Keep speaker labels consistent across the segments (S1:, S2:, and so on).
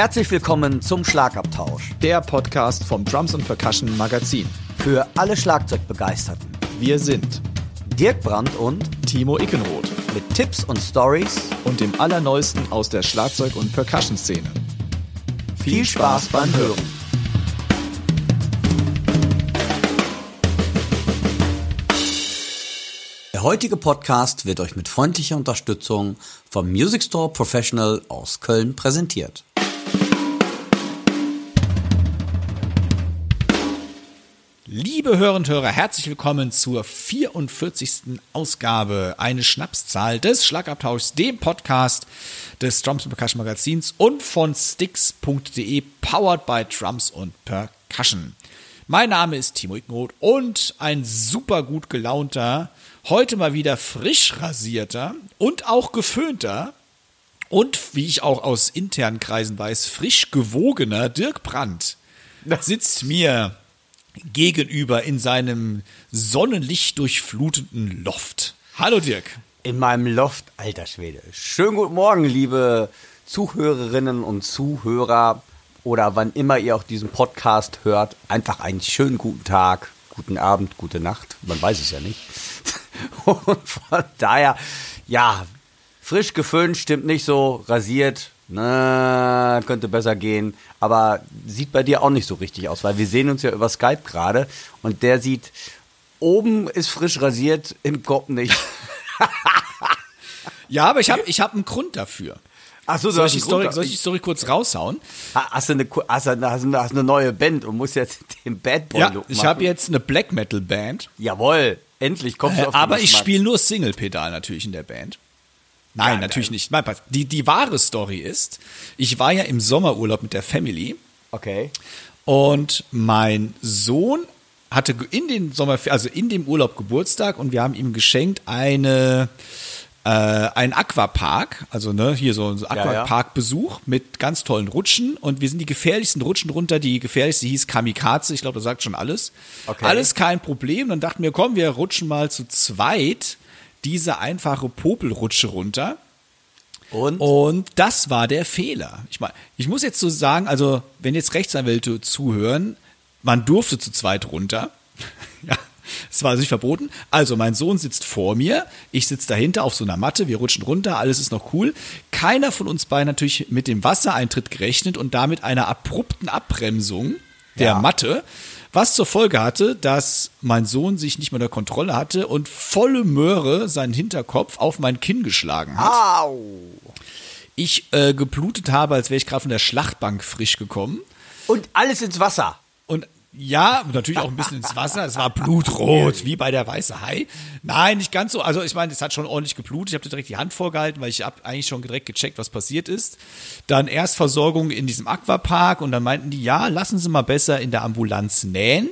S1: Herzlich willkommen zum Schlagabtausch.
S2: Der Podcast vom Drums und Percussion Magazin.
S1: Für alle Schlagzeugbegeisterten.
S2: Wir sind
S1: Dirk Brandt und
S2: Timo Ickenroth.
S1: Mit Tipps und Stories
S2: und dem Allerneuesten aus der Schlagzeug- und Percussion-Szene.
S1: Viel, Viel Spaß beim Hören. Der heutige Podcast wird euch mit freundlicher Unterstützung vom Music Store Professional aus Köln präsentiert.
S2: Liebe Hörer und Hörer, herzlich willkommen zur 44. Ausgabe, eine Schnapszahl des Schlagabtauschs, dem Podcast des Drums und Percussion Magazins und von sticks.de, powered by Drums und Percussion. Mein Name ist Timo Ickenroth und ein super gut gelaunter, heute mal wieder frisch rasierter und auch geföhnter und, wie ich auch aus internen Kreisen weiß, frisch gewogener Dirk Brandt sitzt mir gegenüber in seinem Sonnenlicht durchfluteten Loft. Hallo Dirk.
S1: In meinem Loft, alter Schwede. Schönen guten Morgen, liebe Zuhörerinnen und Zuhörer oder wann immer ihr auch diesen Podcast hört. Einfach einen schönen guten Tag, guten Abend, gute Nacht. Man weiß es ja nicht. Und von daher, ja, frisch geföhnt stimmt nicht so, rasiert, na, könnte besser gehen, aber sieht bei dir auch nicht so richtig aus, weil wir sehen uns ja über Skype gerade und der sieht, oben ist frisch rasiert, im Kopf nicht.
S2: ja, aber ich habe ich hab einen Grund dafür.
S1: Ach so,
S2: soll, ich die Story, soll ich die Story kurz raushauen?
S1: Hast du eine, hast du eine, hast du eine neue Band und musst jetzt den Bad Boy
S2: ja, Ich habe jetzt eine Black Metal Band.
S1: Jawohl, endlich kommst du
S2: auf Aber ich spiele nur Single-Pedal natürlich in der Band. Nein, ja, natürlich nicht. Die, die wahre Story ist, ich war ja im Sommerurlaub mit der Family.
S1: Okay.
S2: Und mein Sohn hatte in den Sommer, also in dem Urlaub Geburtstag und wir haben ihm geschenkt eine äh, ein Aquapark, also ne, hier so ein Aquapark-Besuch ja, ja. mit ganz tollen Rutschen und wir sind die gefährlichsten Rutschen runter. Die gefährlichste hieß Kamikaze, ich glaube, das sagt schon alles. Okay. Alles kein Problem. Dann dachten wir, komm, wir rutschen mal zu zweit diese einfache Popelrutsche runter. Und? Und das war der Fehler. Ich meine, ich muss jetzt so sagen, also wenn jetzt Rechtsanwälte zuhören, man durfte zu zweit runter. ja, es war sich verboten. Also mein Sohn sitzt vor mir, ich sitze dahinter auf so einer Matte, wir rutschen runter, alles ist noch cool. Keiner von uns beiden natürlich mit dem Wassereintritt gerechnet und damit einer abrupten Abbremsung der ja. Matte. Was zur Folge hatte, dass mein Sohn sich nicht mehr der Kontrolle hatte und volle Möhre seinen Hinterkopf auf mein Kinn geschlagen hat.
S1: Au.
S2: Ich äh, geblutet habe, als wäre ich gerade von der Schlachtbank frisch gekommen.
S1: Und alles ins Wasser.
S2: Ja, natürlich auch ein bisschen ins Wasser. Es war blutrot, wie bei der weiße Hai. Nein, nicht ganz so. Also ich meine, es hat schon ordentlich geblutet. Ich habe direkt die Hand vorgehalten, weil ich habe eigentlich schon direkt gecheckt, was passiert ist. Dann Erstversorgung in diesem Aquapark und dann meinten die, ja, lassen Sie mal besser in der Ambulanz nähen.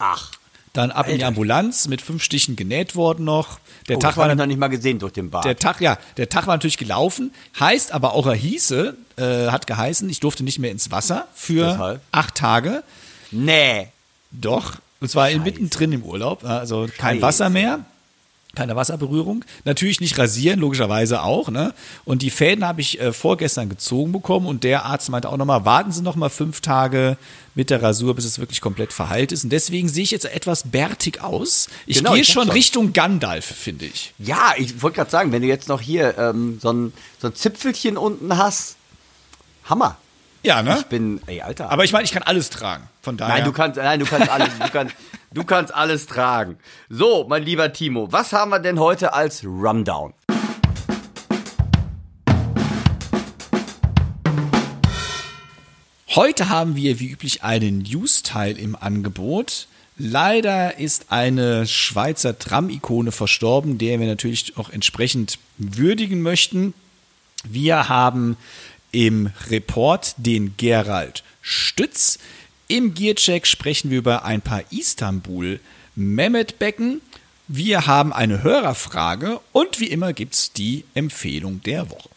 S1: Ach.
S2: Dann ab Alter. in die Ambulanz mit fünf Stichen genäht worden noch.
S1: Der oh, Tag war noch nicht mal gesehen durch den Bad.
S2: Der Tag, ja, der Tag war natürlich gelaufen. Heißt aber auch er hieße, äh, hat geheißen, ich durfte nicht mehr ins Wasser für Deshalb? acht Tage.
S1: Nee.
S2: Doch. Und zwar Scheiße. mittendrin im Urlaub. Also kein Scheiße. Wasser mehr. Keine Wasserberührung. Natürlich nicht rasieren, logischerweise auch. Ne? Und die Fäden habe ich äh, vorgestern gezogen bekommen und der Arzt meinte auch nochmal, warten Sie nochmal fünf Tage mit der Rasur, bis es wirklich komplett verheilt ist. Und deswegen sehe ich jetzt etwas bärtig aus. Ich genau, gehe schon Richtung Gandalf, finde ich.
S1: Ja, ich wollte gerade sagen, wenn du jetzt noch hier ähm, so, ein, so ein Zipfelchen unten hast, Hammer.
S2: Ja, ne?
S1: Ich bin, ey, Alter.
S2: Aber ich meine, ich kann alles tragen. Von daher.
S1: Nein, du kannst, nein, du kannst alles, du kannst, du kannst alles tragen. So, mein lieber Timo, was haben wir denn heute als Rundown?
S2: Heute haben wir wie üblich einen News-Teil im Angebot. Leider ist eine Schweizer Tram-Ikone verstorben, der wir natürlich auch entsprechend würdigen möchten. Wir haben im Report den Gerald Stütz. Im Gearcheck sprechen wir über ein paar Istanbul Mehmet Becken. Wir haben eine Hörerfrage und wie immer gibt es die Empfehlung der Woche.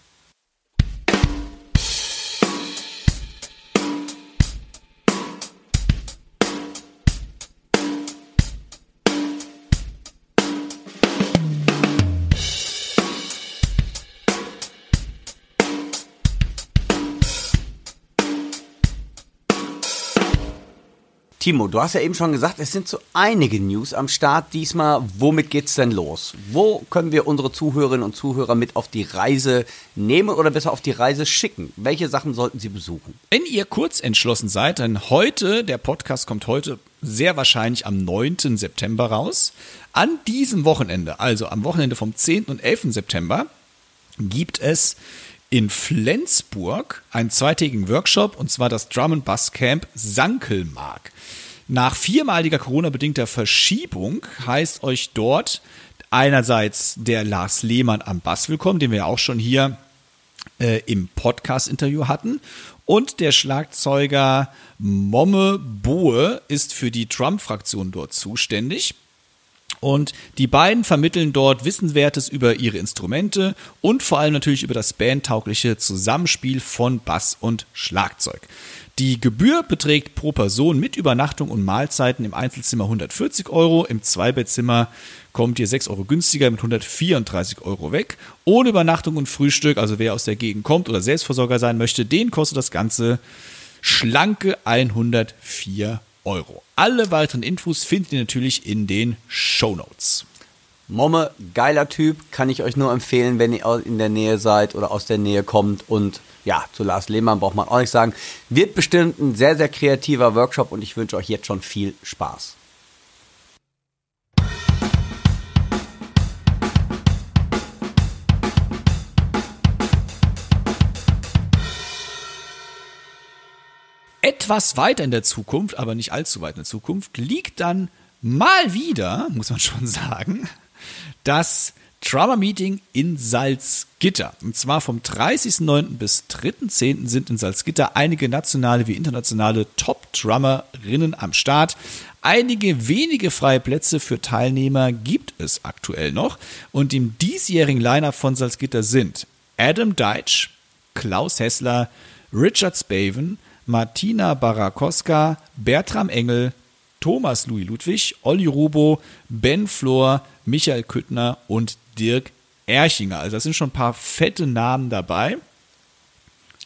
S1: Timo, du hast ja eben schon gesagt, es sind so einige News am Start diesmal. Womit geht's denn los? Wo können wir unsere Zuhörerinnen und Zuhörer mit auf die Reise nehmen oder besser auf die Reise schicken? Welche Sachen sollten sie besuchen?
S2: Wenn ihr kurz entschlossen seid, dann heute, der Podcast kommt heute sehr wahrscheinlich am 9. September raus. An diesem Wochenende, also am Wochenende vom 10. und 11. September, gibt es in Flensburg einen zweitägigen Workshop und zwar das Drum and Bass Camp Sankelmark. Nach viermaliger Corona-bedingter Verschiebung heißt euch dort einerseits der Lars Lehmann am Bass willkommen, den wir ja auch schon hier äh, im Podcast-Interview hatten. Und der Schlagzeuger Momme Bohe ist für die Drum-Fraktion dort zuständig. Und die beiden vermitteln dort Wissenswertes über ihre Instrumente und vor allem natürlich über das bandtaugliche Zusammenspiel von Bass und Schlagzeug. Die Gebühr beträgt pro Person mit Übernachtung und Mahlzeiten im Einzelzimmer 140 Euro, im Zweibettzimmer kommt ihr 6 Euro günstiger mit 134 Euro weg. Ohne Übernachtung und Frühstück, also wer aus der Gegend kommt oder Selbstversorger sein möchte, den kostet das Ganze schlanke 104 Euro. Alle weiteren Infos findet ihr natürlich in den Show Notes.
S1: Momme, geiler Typ, kann ich euch nur empfehlen, wenn ihr in der Nähe seid oder aus der Nähe kommt. Und ja, zu Lars Lehmann braucht man auch nicht sagen. Wird bestimmt ein sehr, sehr kreativer Workshop und ich wünsche euch jetzt schon viel Spaß.
S2: Etwas weiter in der Zukunft, aber nicht allzu weit in der Zukunft, liegt dann mal wieder, muss man schon sagen, das Drummer Meeting in Salzgitter. Und zwar vom 30.09. bis 3.10. sind in Salzgitter einige nationale wie internationale Top-Drummerinnen am Start. Einige wenige freie Plätze für Teilnehmer gibt es aktuell noch. Und im diesjährigen Liner von Salzgitter sind Adam Deitch, Klaus Hessler, Richard Spaven, Martina Barakowska, Bertram Engel, Thomas Louis Ludwig, Olli Rubo, Ben Flor, Michael Küttner und Dirk Erchinger. Also das sind schon ein paar fette Namen dabei.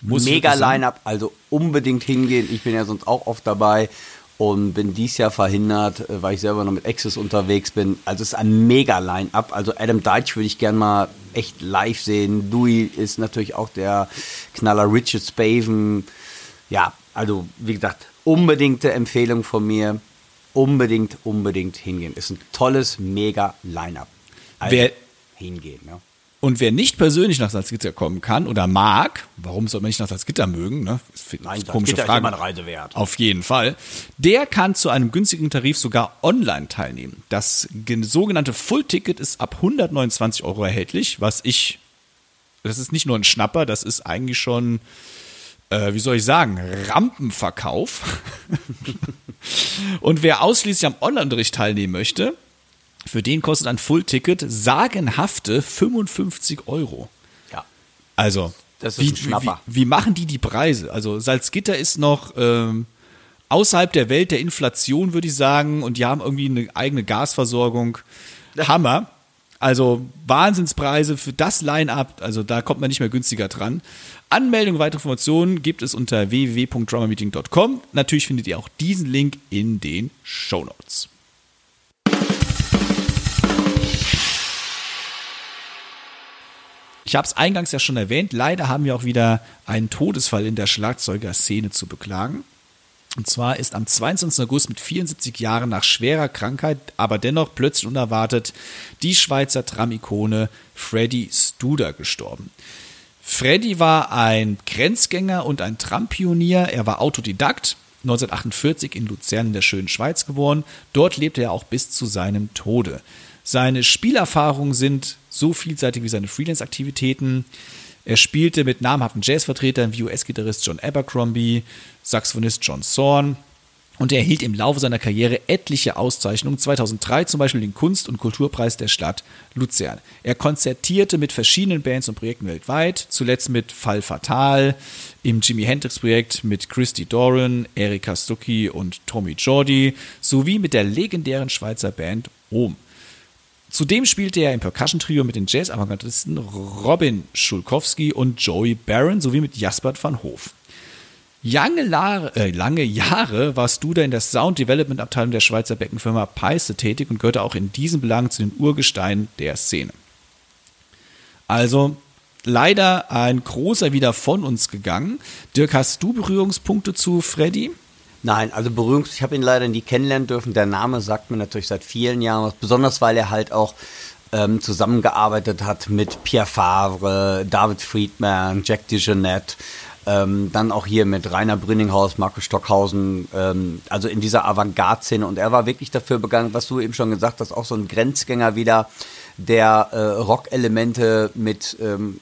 S1: Muss Mega Line-Up, also unbedingt hingehen. Ich bin ja sonst auch oft dabei und bin dies Jahr verhindert, äh, weil ich selber noch mit Access unterwegs bin. Also es ist ein mega Line-Up. Also Adam Deitch würde ich gerne mal echt live sehen. Louis ist natürlich auch der Knaller Richard Spaven ja, also wie gesagt, unbedingte Empfehlung von mir. Unbedingt, unbedingt hingehen. Ist ein tolles, mega Line-Up.
S2: Also wer,
S1: hingehen, ja.
S2: Und wer nicht persönlich nach Salzgitter kommen kann oder mag, warum soll man nicht nach Salzgitter mögen? Ne?
S1: Nein, komische Salzgitter Frage. ist immer eine Reise wert.
S2: Auf jeden Fall. Der kann zu einem günstigen Tarif sogar online teilnehmen. Das sogenannte Full-Ticket ist ab 129 Euro erhältlich, was ich, das ist nicht nur ein Schnapper, das ist eigentlich schon äh, wie soll ich sagen, Rampenverkauf. und wer ausschließlich am Online-Unterricht teilnehmen möchte, für den kostet ein Full-Ticket sagenhafte 55 Euro.
S1: Ja.
S2: Also,
S1: das ist wie, ein Schnapper.
S2: Wie, wie, machen die die Preise? Also, Salzgitter ist noch ähm, außerhalb der Welt der Inflation, würde ich sagen, und die haben irgendwie eine eigene Gasversorgung. Hammer. Also Wahnsinnspreise für das Line-up, also da kommt man nicht mehr günstiger dran. Anmeldung, weitere Informationen gibt es unter www.drummermeeting.com. Natürlich findet ihr auch diesen Link in den Show Notes. Ich habe es eingangs ja schon erwähnt, leider haben wir auch wieder einen Todesfall in der Schlagzeugerszene zu beklagen. Und zwar ist am 22. August mit 74 Jahren nach schwerer Krankheit, aber dennoch plötzlich unerwartet, die Schweizer Tram-Ikone Freddy Studer gestorben. Freddy war ein Grenzgänger und ein Trampionier. Er war Autodidakt, 1948 in Luzern in der schönen Schweiz geboren. Dort lebte er auch bis zu seinem Tode. Seine Spielerfahrungen sind so vielseitig wie seine Freelance-Aktivitäten. Er spielte mit namhaften Jazzvertretern wie US-Gitarrist John Abercrombie, Saxophonist John Zorn, und er erhielt im Laufe seiner Karriere etliche Auszeichnungen, 2003 zum Beispiel den Kunst- und Kulturpreis der Stadt Luzern. Er konzertierte mit verschiedenen Bands und Projekten weltweit, zuletzt mit Fall Fatal, im Jimi Hendrix Projekt mit Christy Doran, Erika Stucki und Tommy Jordi, sowie mit der legendären Schweizer Band Ohm. Zudem spielte er im Percussion-Trio mit den Jazz-Avantgardisten Robin Schulkowski und Joey Barron sowie mit Jaspert van Hof. Lange, Lare, äh, lange Jahre warst du da in der Sound Development Abteilung der Schweizer Beckenfirma Peisse tätig und gehörte auch in diesen Belangen zu den Urgesteinen der Szene. Also leider ein großer wieder von uns gegangen. Dirk, hast du Berührungspunkte zu Freddy?
S1: Nein, also Berührungs, ich habe ihn leider nie kennenlernen dürfen. Der Name sagt mir natürlich seit vielen Jahren was, besonders weil er halt auch ähm, zusammengearbeitet hat mit Pierre Favre, David Friedman, Jack DeJohnette, ähm, dann auch hier mit Rainer Brünninghaus, Markus Stockhausen, ähm, also in dieser Avantgarde-Szene. Und er war wirklich dafür begangen, was du eben schon gesagt hast, auch so ein Grenzgänger wieder, der äh, Rock-Elemente mit ähm,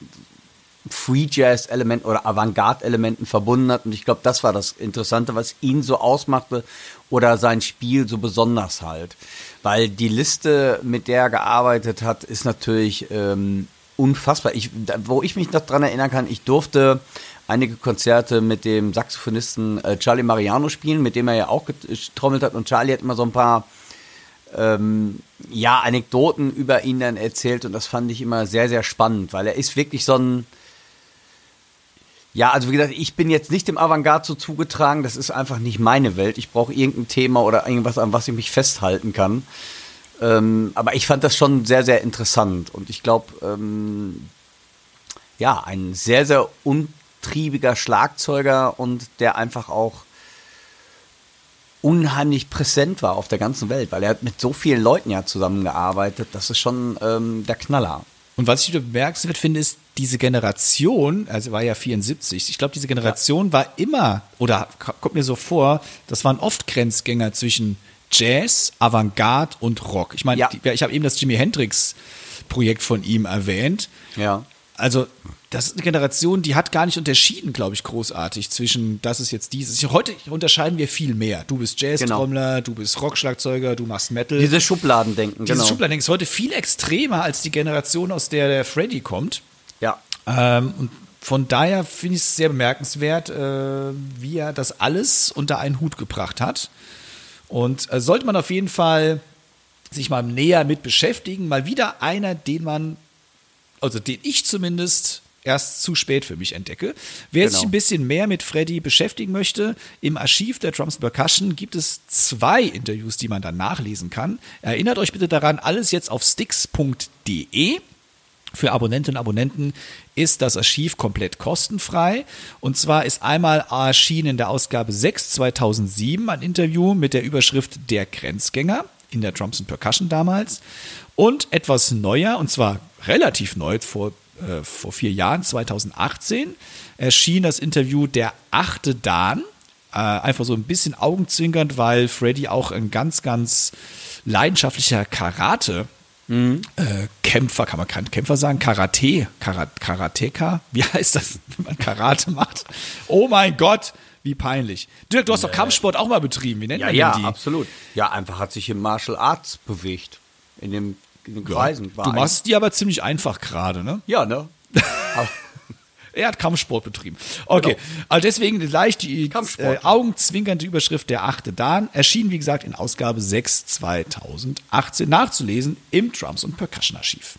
S1: Free Jazz-Elementen oder Avantgarde-Elementen verbunden hat. Und ich glaube, das war das Interessante, was ihn so ausmachte oder sein Spiel so besonders halt. Weil die Liste, mit der er gearbeitet hat, ist natürlich ähm, unfassbar. Ich, wo ich mich noch dran erinnern kann, ich durfte einige Konzerte mit dem Saxophonisten äh, Charlie Mariano spielen, mit dem er ja auch getrommelt hat. Und Charlie hat immer so ein paar ähm, ja, Anekdoten über ihn dann erzählt und das fand ich immer sehr, sehr spannend, weil er ist wirklich so ein, ja, also wie gesagt, ich bin jetzt nicht dem Avantgarde so zugetragen, das ist einfach nicht meine Welt. Ich brauche irgendein Thema oder irgendwas, an was ich mich festhalten kann. Ähm, aber ich fand das schon sehr, sehr interessant und ich glaube, ähm, ja, ein sehr, sehr untriebiger Schlagzeuger und der einfach auch unheimlich präsent war auf der ganzen Welt, weil er hat mit so vielen Leuten ja zusammengearbeitet. Das ist schon ähm, der Knaller.
S2: Und was ich bemerkenswert finde, ist, diese Generation, also war ja 74, ich glaube, diese Generation ja. war immer, oder kommt mir so vor, das waren oft Grenzgänger zwischen Jazz, Avantgarde und Rock. Ich meine, ja. ich habe eben das Jimi Hendrix Projekt von ihm erwähnt.
S1: Ja.
S2: Also das ist eine Generation, die hat gar nicht unterschieden, glaube ich, großartig zwischen, das ist jetzt dieses. Heute unterscheiden wir viel mehr. Du bist Jazz-Trommler, genau. du bist Rockschlagzeuger, du machst Metal.
S1: Diese Schubladendenken,
S2: Dieses genau. Schubladendenken ist heute viel extremer als die Generation, aus der der Freddy kommt.
S1: Ja.
S2: Ähm, und von daher finde ich es sehr bemerkenswert, äh, wie er das alles unter einen Hut gebracht hat. Und äh, sollte man auf jeden Fall sich mal näher mit beschäftigen. Mal wieder einer, den man, also den ich zumindest erst zu spät für mich entdecke. Wer genau. sich ein bisschen mehr mit Freddy beschäftigen möchte, im Archiv der Drums Percussion gibt es zwei Interviews, die man dann nachlesen kann. Erinnert euch bitte daran, alles jetzt auf sticks.de. Für Abonnentinnen und Abonnenten ist das Archiv komplett kostenfrei. Und zwar ist einmal erschienen in der Ausgabe 6 2007 ein Interview mit der Überschrift Der Grenzgänger in der Drums and Percussion damals. Und etwas neuer, und zwar relativ neu, vor äh, vor vier Jahren, 2018, erschien das Interview Der achte Dan. Äh, einfach so ein bisschen augenzwinkernd, weil Freddy auch ein ganz, ganz leidenschaftlicher Karate Mhm. Äh, Kämpfer, kann man kein Kämpfer sagen? Karate, Karat, Karateka? Wie heißt das, wenn man Karate macht? Oh mein Gott, wie peinlich. Dirk, du hast doch Kampfsport auch mal betrieben. Wie nennt
S1: ja,
S2: man
S1: ja,
S2: die?
S1: Ja, absolut. Ja, einfach hat sich im Martial Arts bewegt. In dem in den Kreisen.
S2: Ja, du machst die aber ziemlich einfach gerade, ne?
S1: Ja, ne?
S2: er hat Kampfsport betrieben. Okay, genau. also deswegen leicht die äh, augenzwinkernde Überschrift der achte Dan erschien, wie gesagt, in Ausgabe 6 2018 nachzulesen im Drums und Percussion Archiv.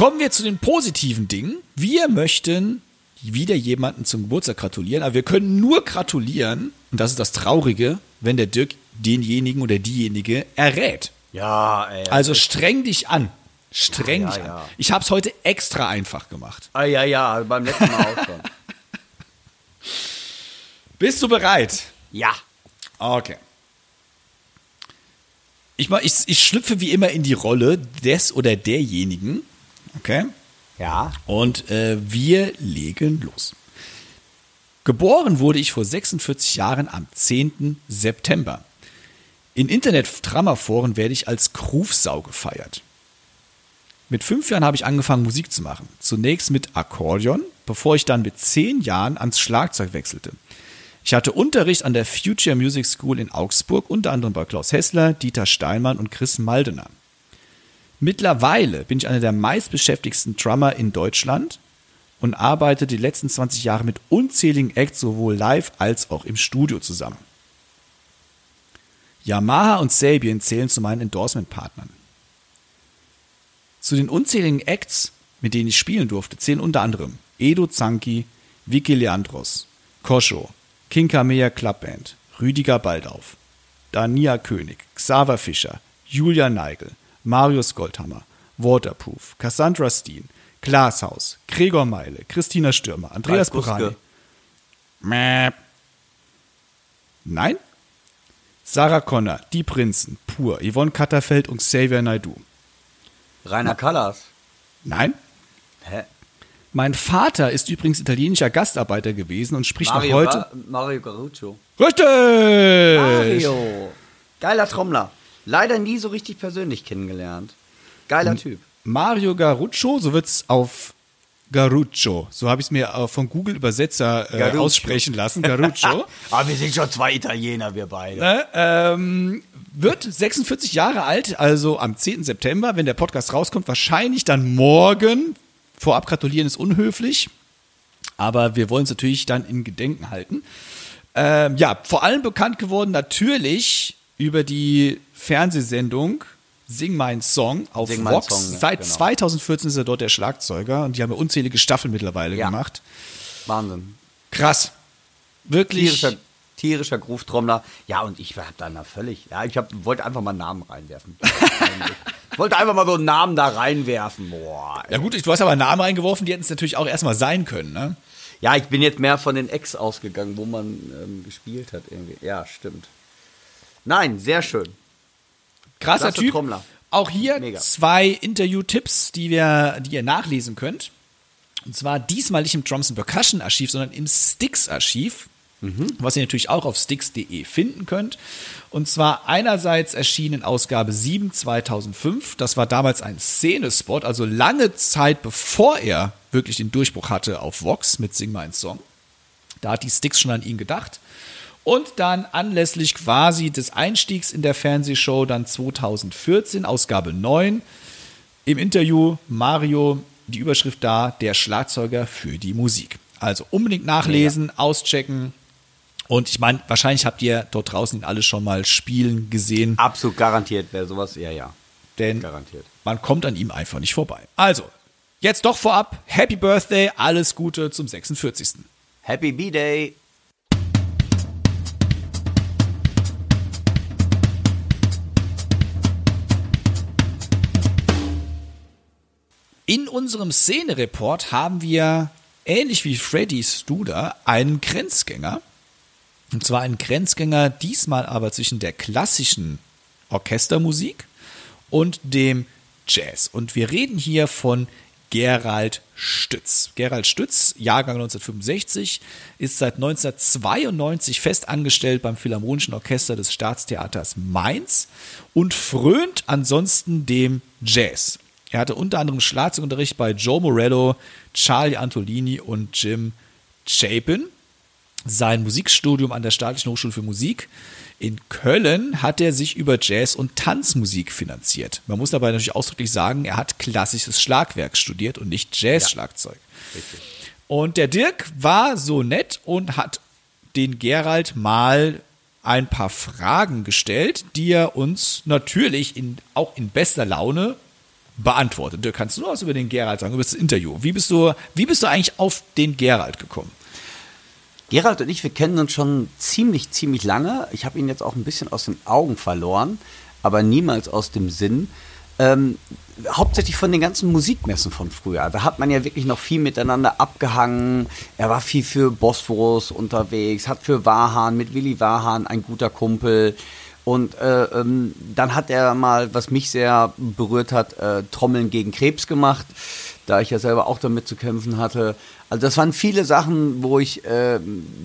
S2: Kommen wir zu den positiven Dingen. Wir möchten wieder jemanden zum Geburtstag gratulieren, aber wir können nur gratulieren, und das ist das Traurige, wenn der Dirk denjenigen oder diejenige errät.
S1: Ja, ey.
S2: Also streng dich an. Streng ja, dich ja, an. Ich habe es heute extra einfach gemacht.
S1: Ah, ja, ja, beim letzten Mal auch schon.
S2: Bist du bereit?
S1: Ja.
S2: Okay. Ich, ich, ich schlüpfe wie immer in die Rolle des oder derjenigen. Okay.
S1: Ja.
S2: Und äh, wir legen los. Geboren wurde ich vor 46 Jahren am 10. September. In Internet-Dramaforen werde ich als Krufsau gefeiert. Mit fünf Jahren habe ich angefangen, Musik zu machen. Zunächst mit Akkordeon, bevor ich dann mit zehn Jahren ans Schlagzeug wechselte. Ich hatte Unterricht an der Future Music School in Augsburg, unter anderem bei Klaus Hessler, Dieter Steinmann und Chris Maldener. Mittlerweile bin ich einer der meistbeschäftigsten Drummer in Deutschland und arbeite die letzten 20 Jahre mit unzähligen Acts sowohl live als auch im Studio zusammen. Yamaha und Sabian zählen zu meinen Endorsement-Partnern. Zu den unzähligen Acts, mit denen ich spielen durfte, zählen unter anderem Edo Zanki, Vicky Leandros, Koscho, King Kamea Clubband, Rüdiger Baldauf, Dania König, Xaver Fischer, Julia Neigel, Marius Goldhammer, Waterproof, Cassandra Steen, Glashaus, Gregor Meile, Christina Stürmer, Andreas. Burani. Nein? Sarah Connor, Die Prinzen, Pur, Yvonne Katterfeld und Xavier Naidoo.
S1: Rainer Callas.
S2: Nein?
S1: Hä?
S2: Mein Vater ist übrigens italienischer Gastarbeiter gewesen und spricht
S1: Mario,
S2: noch heute.
S1: Ga- Mario Garuccio.
S2: Richtig!
S1: Mario. Geiler Trommler. Leider nie so richtig persönlich kennengelernt. Geiler Typ.
S2: Mario Garuccio, so wird's auf Garuccio, so habe ich es mir äh, von Google Übersetzer äh, aussprechen lassen, Garuccio.
S1: Aber wir sind schon zwei Italiener, wir beide.
S2: Ne, ähm, wird 46 Jahre alt, also am 10. September, wenn der Podcast rauskommt, wahrscheinlich dann morgen. Vorab gratulieren ist unhöflich, aber wir wollen es natürlich dann in Gedenken halten. Ähm, ja, vor allem bekannt geworden natürlich über die Fernsehsendung Sing mein Song auf
S1: Sing
S2: Vox.
S1: Song, ja,
S2: Seit
S1: genau.
S2: 2014 ist er dort der Schlagzeuger und die haben ja unzählige Staffeln mittlerweile
S1: Ja.
S2: gemacht.
S1: Wahnsinn.
S2: Krass. Wirklich.
S1: Tierischer, tierischer Groove-Trommler. Ja, und ich hab da völlig. Ja, ich hab, wollte einfach mal einen Namen reinwerfen. ich wollte einfach mal so einen Namen da reinwerfen. Boah.
S2: Ja gut, du hast aber Namen reingeworfen, die hätten es natürlich auch erstmal sein können, ne?
S1: Ja, ich bin jetzt mehr von den Ex ausgegangen, wo man ähm, gespielt hat irgendwie. Ja, stimmt. Nein, sehr schön.
S2: Krasser Typ.
S1: Trommler.
S2: Auch hier
S1: Mega.
S2: zwei Interview-Tipps, die, wir, die ihr nachlesen könnt. Und zwar diesmal nicht im Drums Percussion Archiv, sondern im Sticks Archiv, was ihr natürlich auch auf sticks.de finden könnt. Und zwar einerseits erschien in Ausgabe 7 2005. Das war damals ein Szenespot, also lange Zeit bevor er wirklich den Durchbruch hatte auf Vox mit Sing Mein Song. Da hat die Sticks schon an ihn gedacht. Und dann anlässlich quasi des Einstiegs in der Fernsehshow dann 2014, Ausgabe 9, im Interview Mario, die Überschrift da, der Schlagzeuger für die Musik. Also unbedingt nachlesen, auschecken. Und ich meine, wahrscheinlich habt ihr dort draußen alle schon mal spielen gesehen,
S1: Absolut garantiert wäre sowas. Ja, ja.
S2: denn
S1: Garantiert.
S2: man kommt an ihm einfach nicht vorbei. Also, jetzt doch vorab, Happy Birthday, alles Gute zum 46.
S1: Happy B-Day.
S2: In unserem Szene-Report haben wir, ähnlich wie Freddy Studer, einen Grenzgänger. Und zwar einen Grenzgänger, diesmal aber zwischen der klassischen Orchestermusik und dem Jazz. Und wir reden hier von Gerald Stütz. Gerald Stütz, Jahrgang 1965, ist seit 1992 fest angestellt beim Philharmonischen Orchester des Staatstheaters Mainz und frönt ansonsten dem Jazz. Er hatte unter anderem Schlagzeugunterricht bei Joe Morello, Charlie Antolini und Jim Chapin. Sein Musikstudium an der Staatlichen Hochschule für Musik in Köln hat er sich über Jazz- und Tanzmusik finanziert. Man muss dabei natürlich ausdrücklich sagen, er hat klassisches Schlagwerk studiert und nicht Jazz-Schlagzeug. Und der Dirk war so nett und hat den Gerald mal ein paar Fragen gestellt, die er uns natürlich in, auch in bester Laune beantwortet. Dirk, kannst du was über den Gerald sagen, über das Interview? Wie bist du, wie bist du eigentlich auf den Gerald gekommen?
S1: Gerald und ich, wir kennen uns schon ziemlich, ziemlich lange. Ich habe ihn jetzt auch ein bisschen aus den Augen verloren, aber niemals aus dem Sinn. Ähm, hauptsächlich von den ganzen Musikmessen von früher. Da hat man ja wirklich noch viel miteinander abgehangen. Er war viel für Bosporus unterwegs, hat für Wahan mit Willi Wahan ein guter Kumpel. Und äh, ähm, dann hat er mal, was mich sehr berührt hat, äh, Trommeln gegen Krebs gemacht, da ich ja selber auch damit zu kämpfen hatte. Also das waren viele Sachen, wo ich, äh,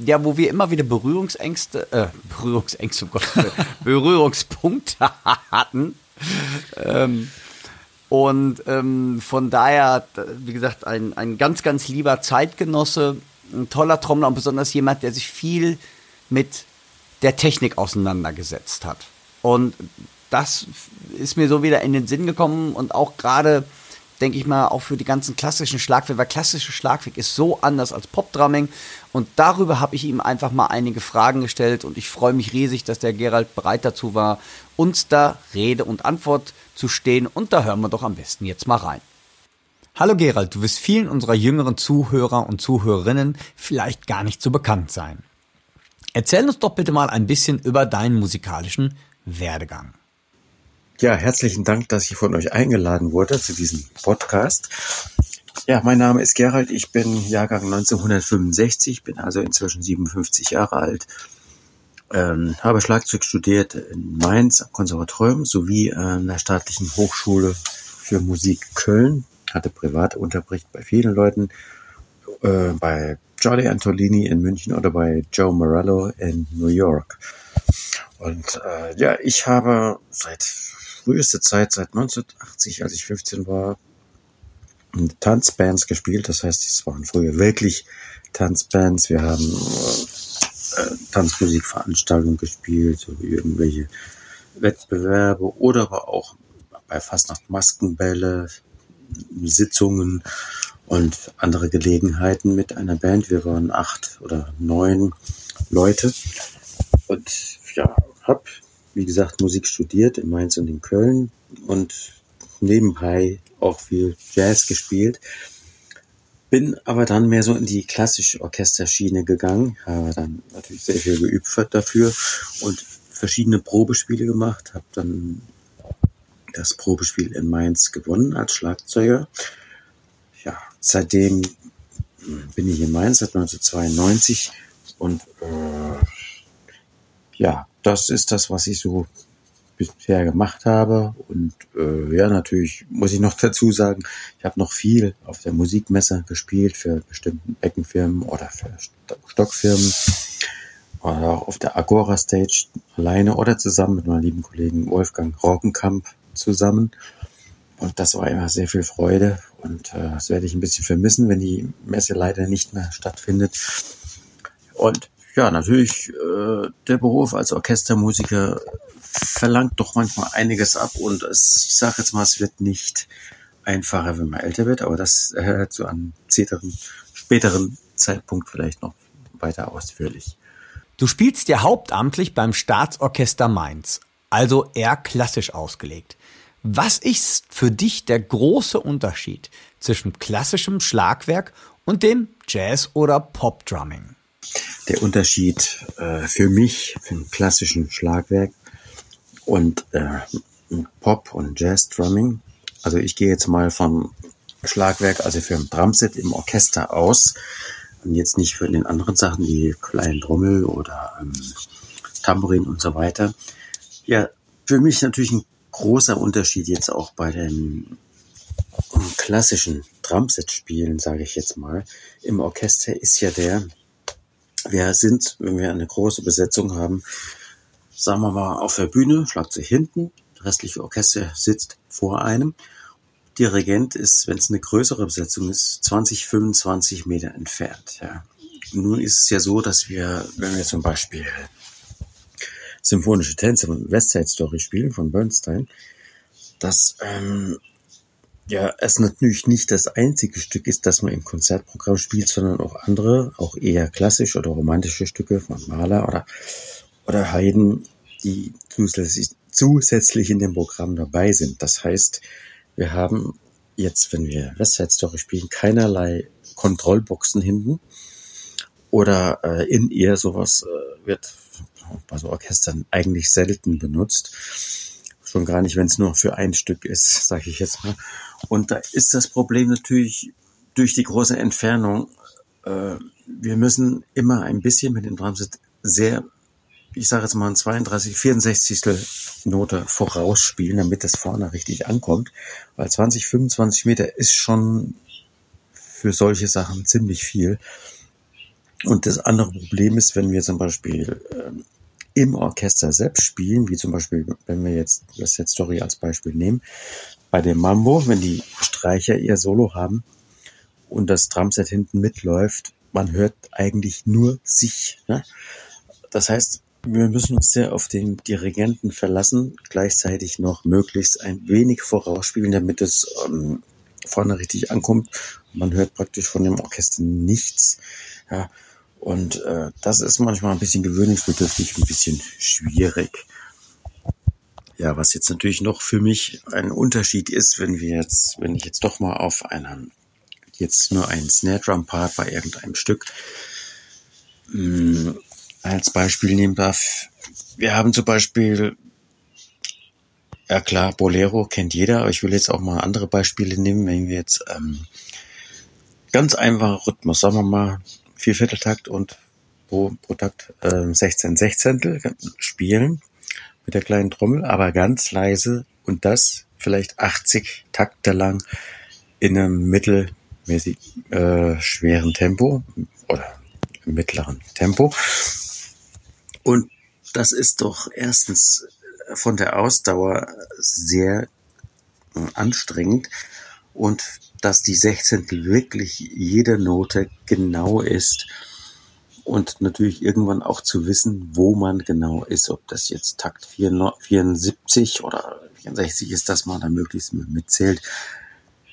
S1: ja, wo wir immer wieder Berührungsängste, äh, Berührungsängste, um Willen, Berührungspunkte hatten. Ähm, und ähm, von daher, wie gesagt, ein, ein ganz, ganz lieber Zeitgenosse, ein toller Trommler und besonders jemand, der sich viel mit der Technik auseinandergesetzt hat. Und das ist mir so wieder in den Sinn gekommen und auch gerade denke ich mal, auch für die ganzen klassischen Schlagwerke, weil klassische Schlagwerk ist so anders als Popdrumming. Und darüber habe ich ihm einfach mal einige Fragen gestellt und ich freue mich riesig, dass der Gerald bereit dazu war, uns da Rede und Antwort zu stehen. Und da hören wir doch am besten jetzt mal rein. Hallo Gerald, du wirst vielen unserer jüngeren Zuhörer und Zuhörerinnen vielleicht gar nicht so bekannt sein. Erzähl uns doch bitte mal ein bisschen über deinen musikalischen Werdegang.
S3: Ja, herzlichen Dank, dass ich von euch eingeladen wurde zu diesem Podcast. Ja, mein Name ist Gerald, ich bin Jahrgang 1965, bin also inzwischen 57 Jahre alt, ähm, habe Schlagzeug studiert in Mainz am Konservatorium sowie an der staatlichen Hochschule für Musik Köln, hatte Privatunterricht bei vielen Leuten, äh, bei Johnny Antolini in München oder bei Joe Morello in New York. Und äh, ja, ich habe seit frühester Zeit, seit 1980, als ich 15 war, Tanzbands gespielt. Das heißt, es waren früher wirklich Tanzbands. Wir haben äh, Tanzmusikveranstaltungen gespielt, so wie irgendwelche Wettbewerbe oder aber auch bei Fastnacht Maskenbälle, Sitzungen und andere Gelegenheiten mit einer Band. Wir waren acht oder neun Leute und ja, hab wie gesagt Musik studiert in Mainz und in Köln und nebenbei auch viel Jazz gespielt. Bin aber dann mehr so in die klassische Orchesterschiene gegangen, habe dann natürlich sehr viel geübt dafür und verschiedene Probespiele gemacht, habe dann das Probespiel in Mainz gewonnen als Schlagzeuger seitdem bin ich in Mainz seit 1992 und äh, ja, das ist das, was ich so bisher gemacht habe. Und äh, ja, natürlich muss ich noch dazu sagen, ich habe noch viel auf der Musikmesse gespielt für bestimmten Beckenfirmen oder für Stockfirmen oder auch auf der Agora Stage alleine oder zusammen mit meinem lieben Kollegen Wolfgang Rockenkamp zusammen. Und das war immer sehr viel Freude und äh, das werde ich ein bisschen vermissen, wenn die Messe leider nicht mehr stattfindet. Und ja, natürlich, äh, der Beruf als Orchestermusiker verlangt doch manchmal einiges ab und es, ich sage jetzt mal, es wird nicht einfacher, wenn man älter wird, aber das äh, zu einem späteren, späteren Zeitpunkt vielleicht noch weiter ausführlich.
S1: Du spielst ja hauptamtlich beim Staatsorchester Mainz, also eher klassisch ausgelegt. Was ist für dich der große Unterschied zwischen klassischem Schlagwerk und dem Jazz- oder Pop-Drumming?
S3: Der Unterschied äh, für mich, für ein klassischen Schlagwerk und äh, Pop- und Jazz-Drumming, also ich gehe jetzt mal vom Schlagwerk, also für ein Drumset im Orchester aus und jetzt nicht für den anderen Sachen wie kleinen Trommel oder ähm, Tambourin und so weiter. Ja, für mich natürlich ein großer Unterschied jetzt auch bei den klassischen Drumset-Spielen, sage ich jetzt mal, im Orchester ist ja der, wir sind, wenn wir eine große Besetzung haben, sagen wir mal auf der Bühne, Schlagzeug hinten, das restliche Orchester sitzt vor einem. Dirigent ist, wenn es eine größere Besetzung ist, 20, 25 Meter entfernt. Ja. Nun ist es ja so, dass wir, wenn wir zum Beispiel symphonische Tänze von West Side Story spielen von Bernstein, dass ähm, ja es natürlich nicht das einzige Stück ist, das man im Konzertprogramm spielt, sondern auch andere, auch eher klassische oder romantische Stücke von Mahler oder oder Haydn, die zusätzlich, zusätzlich in dem Programm dabei sind. Das heißt, wir haben jetzt, wenn wir West Side Story spielen, keinerlei Kontrollboxen hinten oder äh, in ihr sowas äh, wird bei so Orchestern eigentlich selten benutzt. Schon gar nicht, wenn es nur für ein Stück ist, sage ich jetzt mal. Und da ist das Problem natürlich durch die große Entfernung. Äh, wir müssen immer ein bisschen mit dem Drumset sehr, ich sage jetzt mal ein 32, 64. Note vorausspielen, damit das vorne richtig ankommt. Weil 20, 25 Meter ist schon für solche Sachen ziemlich viel. Und das andere Problem ist, wenn wir zum Beispiel ähm, im Orchester selbst spielen, wie zum Beispiel, wenn wir jetzt das Set Story als Beispiel nehmen, bei dem Mambo, wenn die Streicher ihr Solo haben und das Drumset hinten mitläuft, man hört eigentlich nur sich. Ne? Das heißt, wir müssen uns sehr auf den Dirigenten verlassen, gleichzeitig noch möglichst ein wenig vorausspielen, damit es ähm, vorne richtig ankommt. Man hört praktisch von dem Orchester nichts. Ja, und äh, das ist manchmal ein bisschen gewöhnungsbedürftig, ein bisschen schwierig. Ja, was jetzt natürlich noch für mich ein Unterschied ist, wenn wir jetzt, wenn ich jetzt doch mal auf einem, jetzt nur einen Snare Drum Part bei irgendeinem Stück mh, mm, als Beispiel nehmen darf. Wir haben zum Beispiel, ja klar, Bolero kennt jeder, aber ich will jetzt auch mal andere Beispiele nehmen, wenn wir jetzt ähm, ganz einfache Rhythmus, sagen wir mal, Viervierteltakt und pro, pro Takt äh, 16 Sechzehntel spielen mit der kleinen Trommel, aber ganz leise und das vielleicht 80 Takte lang in einem mittelmäßig äh, schweren Tempo oder mittleren Tempo. Und das ist doch erstens von der Ausdauer sehr äh, anstrengend und dass die Sechzehntel wirklich jede Note genau ist und natürlich irgendwann auch zu wissen, wo man genau ist, ob das jetzt Takt 74 oder 64 ist, dass man da möglichst mitzählt.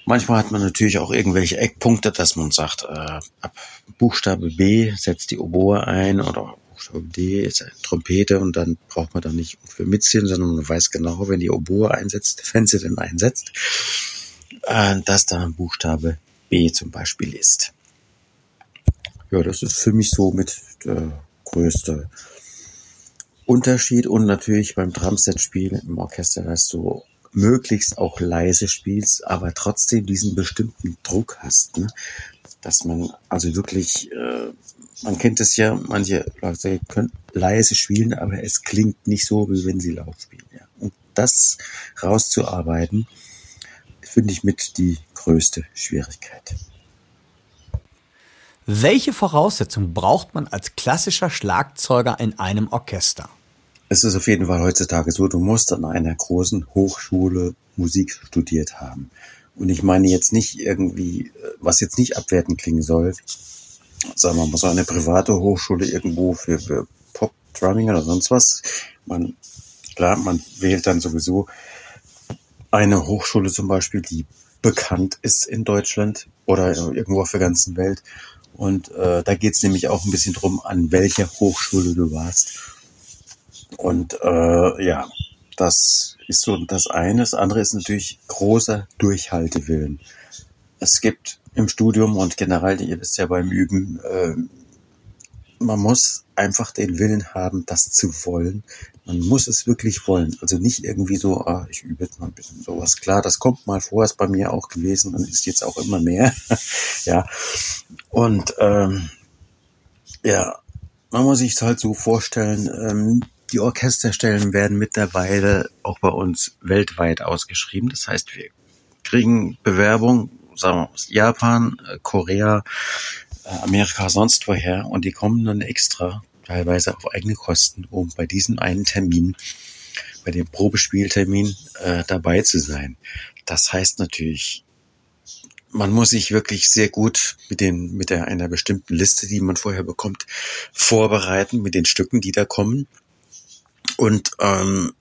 S3: Manchmal hat man natürlich auch irgendwelche Eckpunkte, dass man sagt, äh, ab Buchstabe B setzt die Oboe ein oder D ist eine Trompete und dann braucht man da nicht für mitzählen, sondern man weiß genau, wenn die Oboe einsetzt, wenn sie denn einsetzt, äh, dass da ein Buchstabe B zum Beispiel ist ja, das ist für mich so mit der größte Unterschied. Und natürlich beim Drumset-Spiel im Orchester, dass du möglichst auch leise spielst, aber trotzdem diesen bestimmten Druck hast. Ne? Dass man also wirklich, äh, man kennt es ja, manche Leute können leise spielen, aber es klingt nicht so, wie wenn sie laut spielen. Ja. Und das rauszuarbeiten, finde ich mit die größte Schwierigkeit.
S1: Welche Voraussetzungen braucht man als klassischer Schlagzeuger in einem Orchester?
S3: Es ist auf jeden Fall heutzutage so, du musst an einer großen Hochschule Musik studiert haben. Und ich meine jetzt nicht irgendwie, was jetzt nicht abwertend klingen soll, sagen wir mal so eine private Hochschule irgendwo für, für Pop, Drumming oder sonst was. Man, klar, man wählt dann sowieso eine Hochschule zum Beispiel, die bekannt ist in Deutschland oder irgendwo auf der ganzen Welt und äh, da geht es nämlich auch ein bisschen drum, an welcher Hochschule du warst. Und äh, ja, das ist so das eine. Das andere ist natürlich großer Durchhaltewillen. Es gibt im Studium und generell, ihr wisst ja beim Üben, äh, man muss einfach den Willen haben, das zu wollen. Man muss es wirklich wollen. Also nicht irgendwie so, ah, ich übe jetzt mal ein bisschen sowas. Klar, das kommt mal vor, ist bei mir auch gewesen und ist jetzt auch immer mehr. ja. Und ähm, ja, man muss sich halt so vorstellen, ähm, die Orchesterstellen werden mittlerweile auch bei uns weltweit ausgeschrieben. Das heißt, wir kriegen Bewerbung, sagen wir aus Japan, äh, Korea, äh, Amerika, sonst woher und die kommen dann extra, teilweise auf eigene Kosten, um bei diesem einen Termin, bei dem Probespieltermin äh, dabei zu sein. Das heißt natürlich, man muss sich wirklich sehr gut mit den, mit der, einer bestimmten Liste, die man vorher bekommt, vorbereiten mit den Stücken, die da kommen. Und ähm,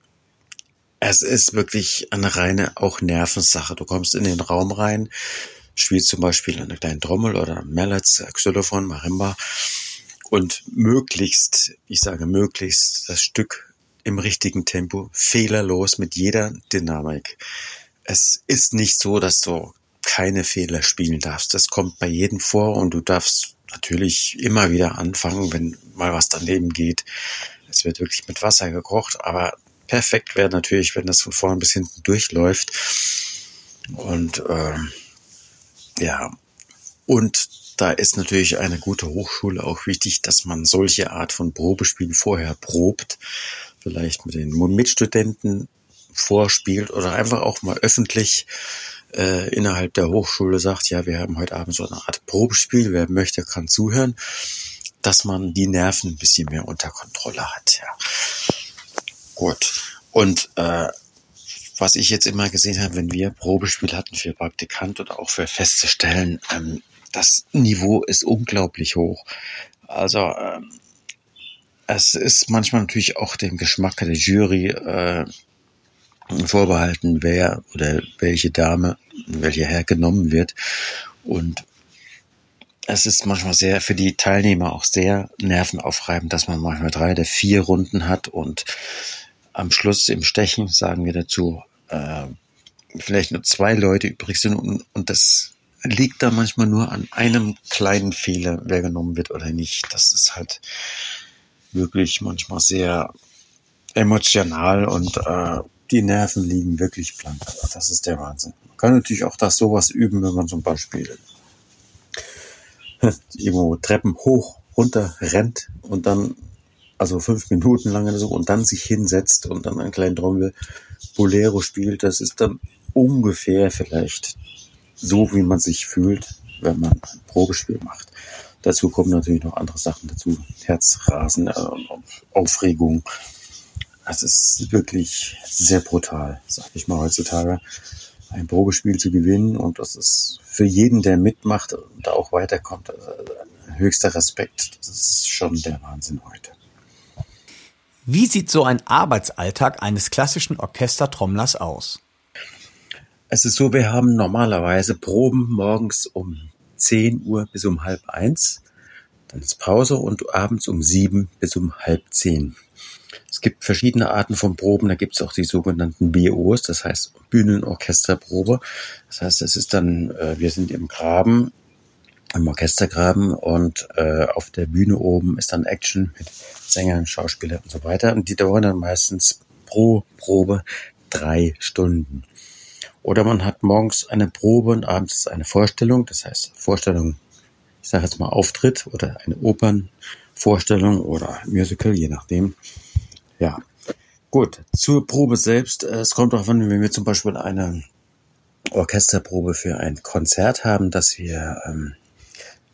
S3: es ist wirklich eine reine auch Nervensache. Du kommst in den Raum rein, spielt zum Beispiel eine kleine Trommel oder Mallets, Xylophon, Marimba und möglichst, ich sage möglichst, das Stück im richtigen Tempo, fehlerlos mit jeder Dynamik. Es ist nicht so, dass du keine Fehler spielen darfst. Das kommt bei jedem vor und du darfst natürlich immer wieder anfangen, wenn mal was daneben geht. Es wird wirklich mit Wasser gekocht, aber perfekt wäre natürlich, wenn das von vorn bis hinten durchläuft. Und äh, ja, und da ist natürlich eine gute Hochschule auch wichtig, dass man solche Art von Probespielen vorher probt, vielleicht mit den Mitstudenten vorspielt oder einfach auch mal öffentlich äh, innerhalb der Hochschule sagt, ja, wir haben heute Abend so eine Art Probespiel, wer möchte, kann zuhören, dass man die Nerven ein bisschen mehr unter Kontrolle hat. Ja. Gut. Und äh, was ich jetzt immer gesehen habe, wenn wir Probespiel hatten für Praktikant oder auch für festzustellen, ähm, das Niveau ist unglaublich hoch. Also ähm, es ist manchmal natürlich auch dem Geschmack der Jury äh, vorbehalten, wer oder welche Dame welche hergenommen wird. Und es ist manchmal sehr für die Teilnehmer auch sehr nervenaufreibend, dass man manchmal drei oder vier Runden hat und am Schluss im Stechen sagen wir dazu, äh, vielleicht nur zwei Leute übrig sind und, und das liegt da manchmal nur an einem kleinen Fehler, wer genommen wird oder nicht. Das ist halt wirklich manchmal sehr emotional und äh, die Nerven liegen wirklich blank. Das ist der Wahnsinn. Man kann natürlich auch das sowas üben, wenn man zum Beispiel irgendwo Treppen hoch, runter rennt und dann, also fünf Minuten lang oder so, und dann sich hinsetzt und dann einen kleinen Trommel Bolero spielt. Das ist dann ungefähr vielleicht so, wie man sich fühlt, wenn man ein Probespiel macht. Dazu kommen natürlich noch andere Sachen dazu. Herzrasen, äh, Aufregung. Das ist wirklich sehr brutal, sag ich mal heutzutage, ein Probespiel zu gewinnen. Und das ist für jeden, der mitmacht und da auch weiterkommt, also höchster Respekt. Das ist schon der Wahnsinn heute.
S1: Wie sieht so ein Arbeitsalltag eines klassischen Orchestertrommlers aus?
S3: Es ist so, wir haben normalerweise Proben morgens um 10 Uhr bis um halb eins. Dann ist Pause und abends um sieben bis um halb zehn. Es gibt verschiedene Arten von Proben. Da gibt es auch die sogenannten BOs, das heißt Bühnenorchesterprobe. Das heißt, es ist dann, äh, wir sind im Graben, im Orchestergraben und äh, auf der Bühne oben ist dann Action mit Sängern, Schauspielern und so weiter. Und die dauern dann meistens pro Probe drei Stunden. Oder man hat morgens eine Probe und abends ist eine Vorstellung. Das heißt, Vorstellung, ich sage jetzt mal Auftritt oder eine Opernvorstellung oder Musical, je nachdem. Ja, gut. Zur Probe selbst. Es kommt darauf an, wenn wir zum Beispiel eine Orchesterprobe für ein Konzert haben, dass wir ähm,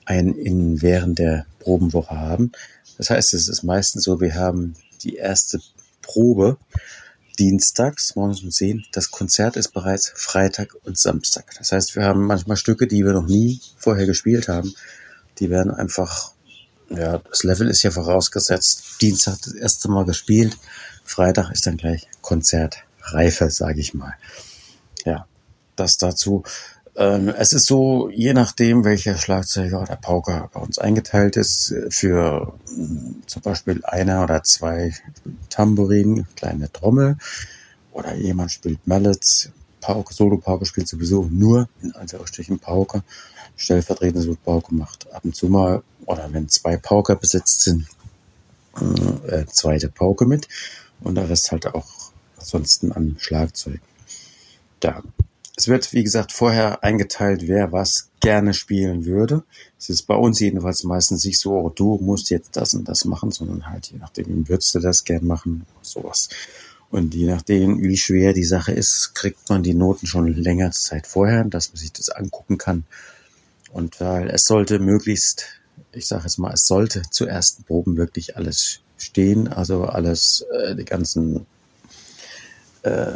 S3: ein in während der Probenwoche haben. Das heißt, es ist meistens so, wir haben die erste Probe dienstags morgens um 10. Das Konzert ist bereits Freitag und Samstag. Das heißt, wir haben manchmal Stücke, die wir noch nie vorher gespielt haben. Die werden einfach, ja, das Level ist ja vorausgesetzt. Dienstag das erste Mal gespielt. Freitag ist dann gleich Konzertreife, sage ich mal. Ja, das dazu. Ähm, es ist so, je nachdem, welcher Schlagzeuger oder Pauker bei uns eingeteilt ist, für äh, zum Beispiel einer oder zwei Tambourin, kleine Trommel, oder jemand spielt Mallets, Pauke, Solo-Pauke spielt sowieso nur in Anführungsstrichen Pauke, stellvertretend wird Pauke macht ab und zu mal, oder wenn zwei Pauker besetzt sind, äh, zweite Pauke mit. Und der Rest halt auch ansonsten an Schlagzeug. Ja, es wird, wie gesagt, vorher eingeteilt, wer was gerne spielen würde. Es ist bei uns jedenfalls meistens nicht so, oh, du musst jetzt das und das machen, sondern halt je nachdem, würdest du das gern machen, sowas. Und je nachdem, wie schwer die Sache ist, kriegt man die Noten schon länger Zeit vorher, dass man sich das angucken kann. Und weil es sollte möglichst, ich sage jetzt mal, es sollte zu ersten Proben wirklich alles stehen, also alles, äh, die ganzen äh,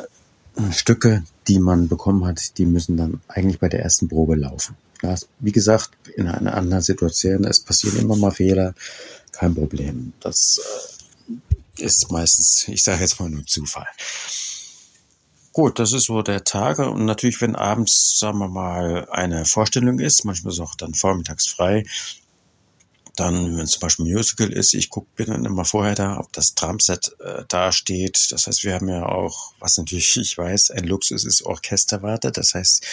S3: Stücke, die man bekommen hat, die müssen dann eigentlich bei der ersten Probe laufen. Ja, wie gesagt, in einer anderen Situation, es passieren immer mal Fehler, kein Problem. Das äh, ist meistens, ich sage jetzt mal nur Zufall. Gut, das ist so der Tage und natürlich, wenn abends, sagen wir mal, eine Vorstellung ist, manchmal ist auch dann vormittags frei, dann, wenn es zum Beispiel Musical ist, ich guck, bin dann immer vorher da, ob das Drumset äh, da steht. Das heißt, wir haben ja auch, was natürlich ich weiß, ein Luxus ist Orchesterwarte. Das heißt,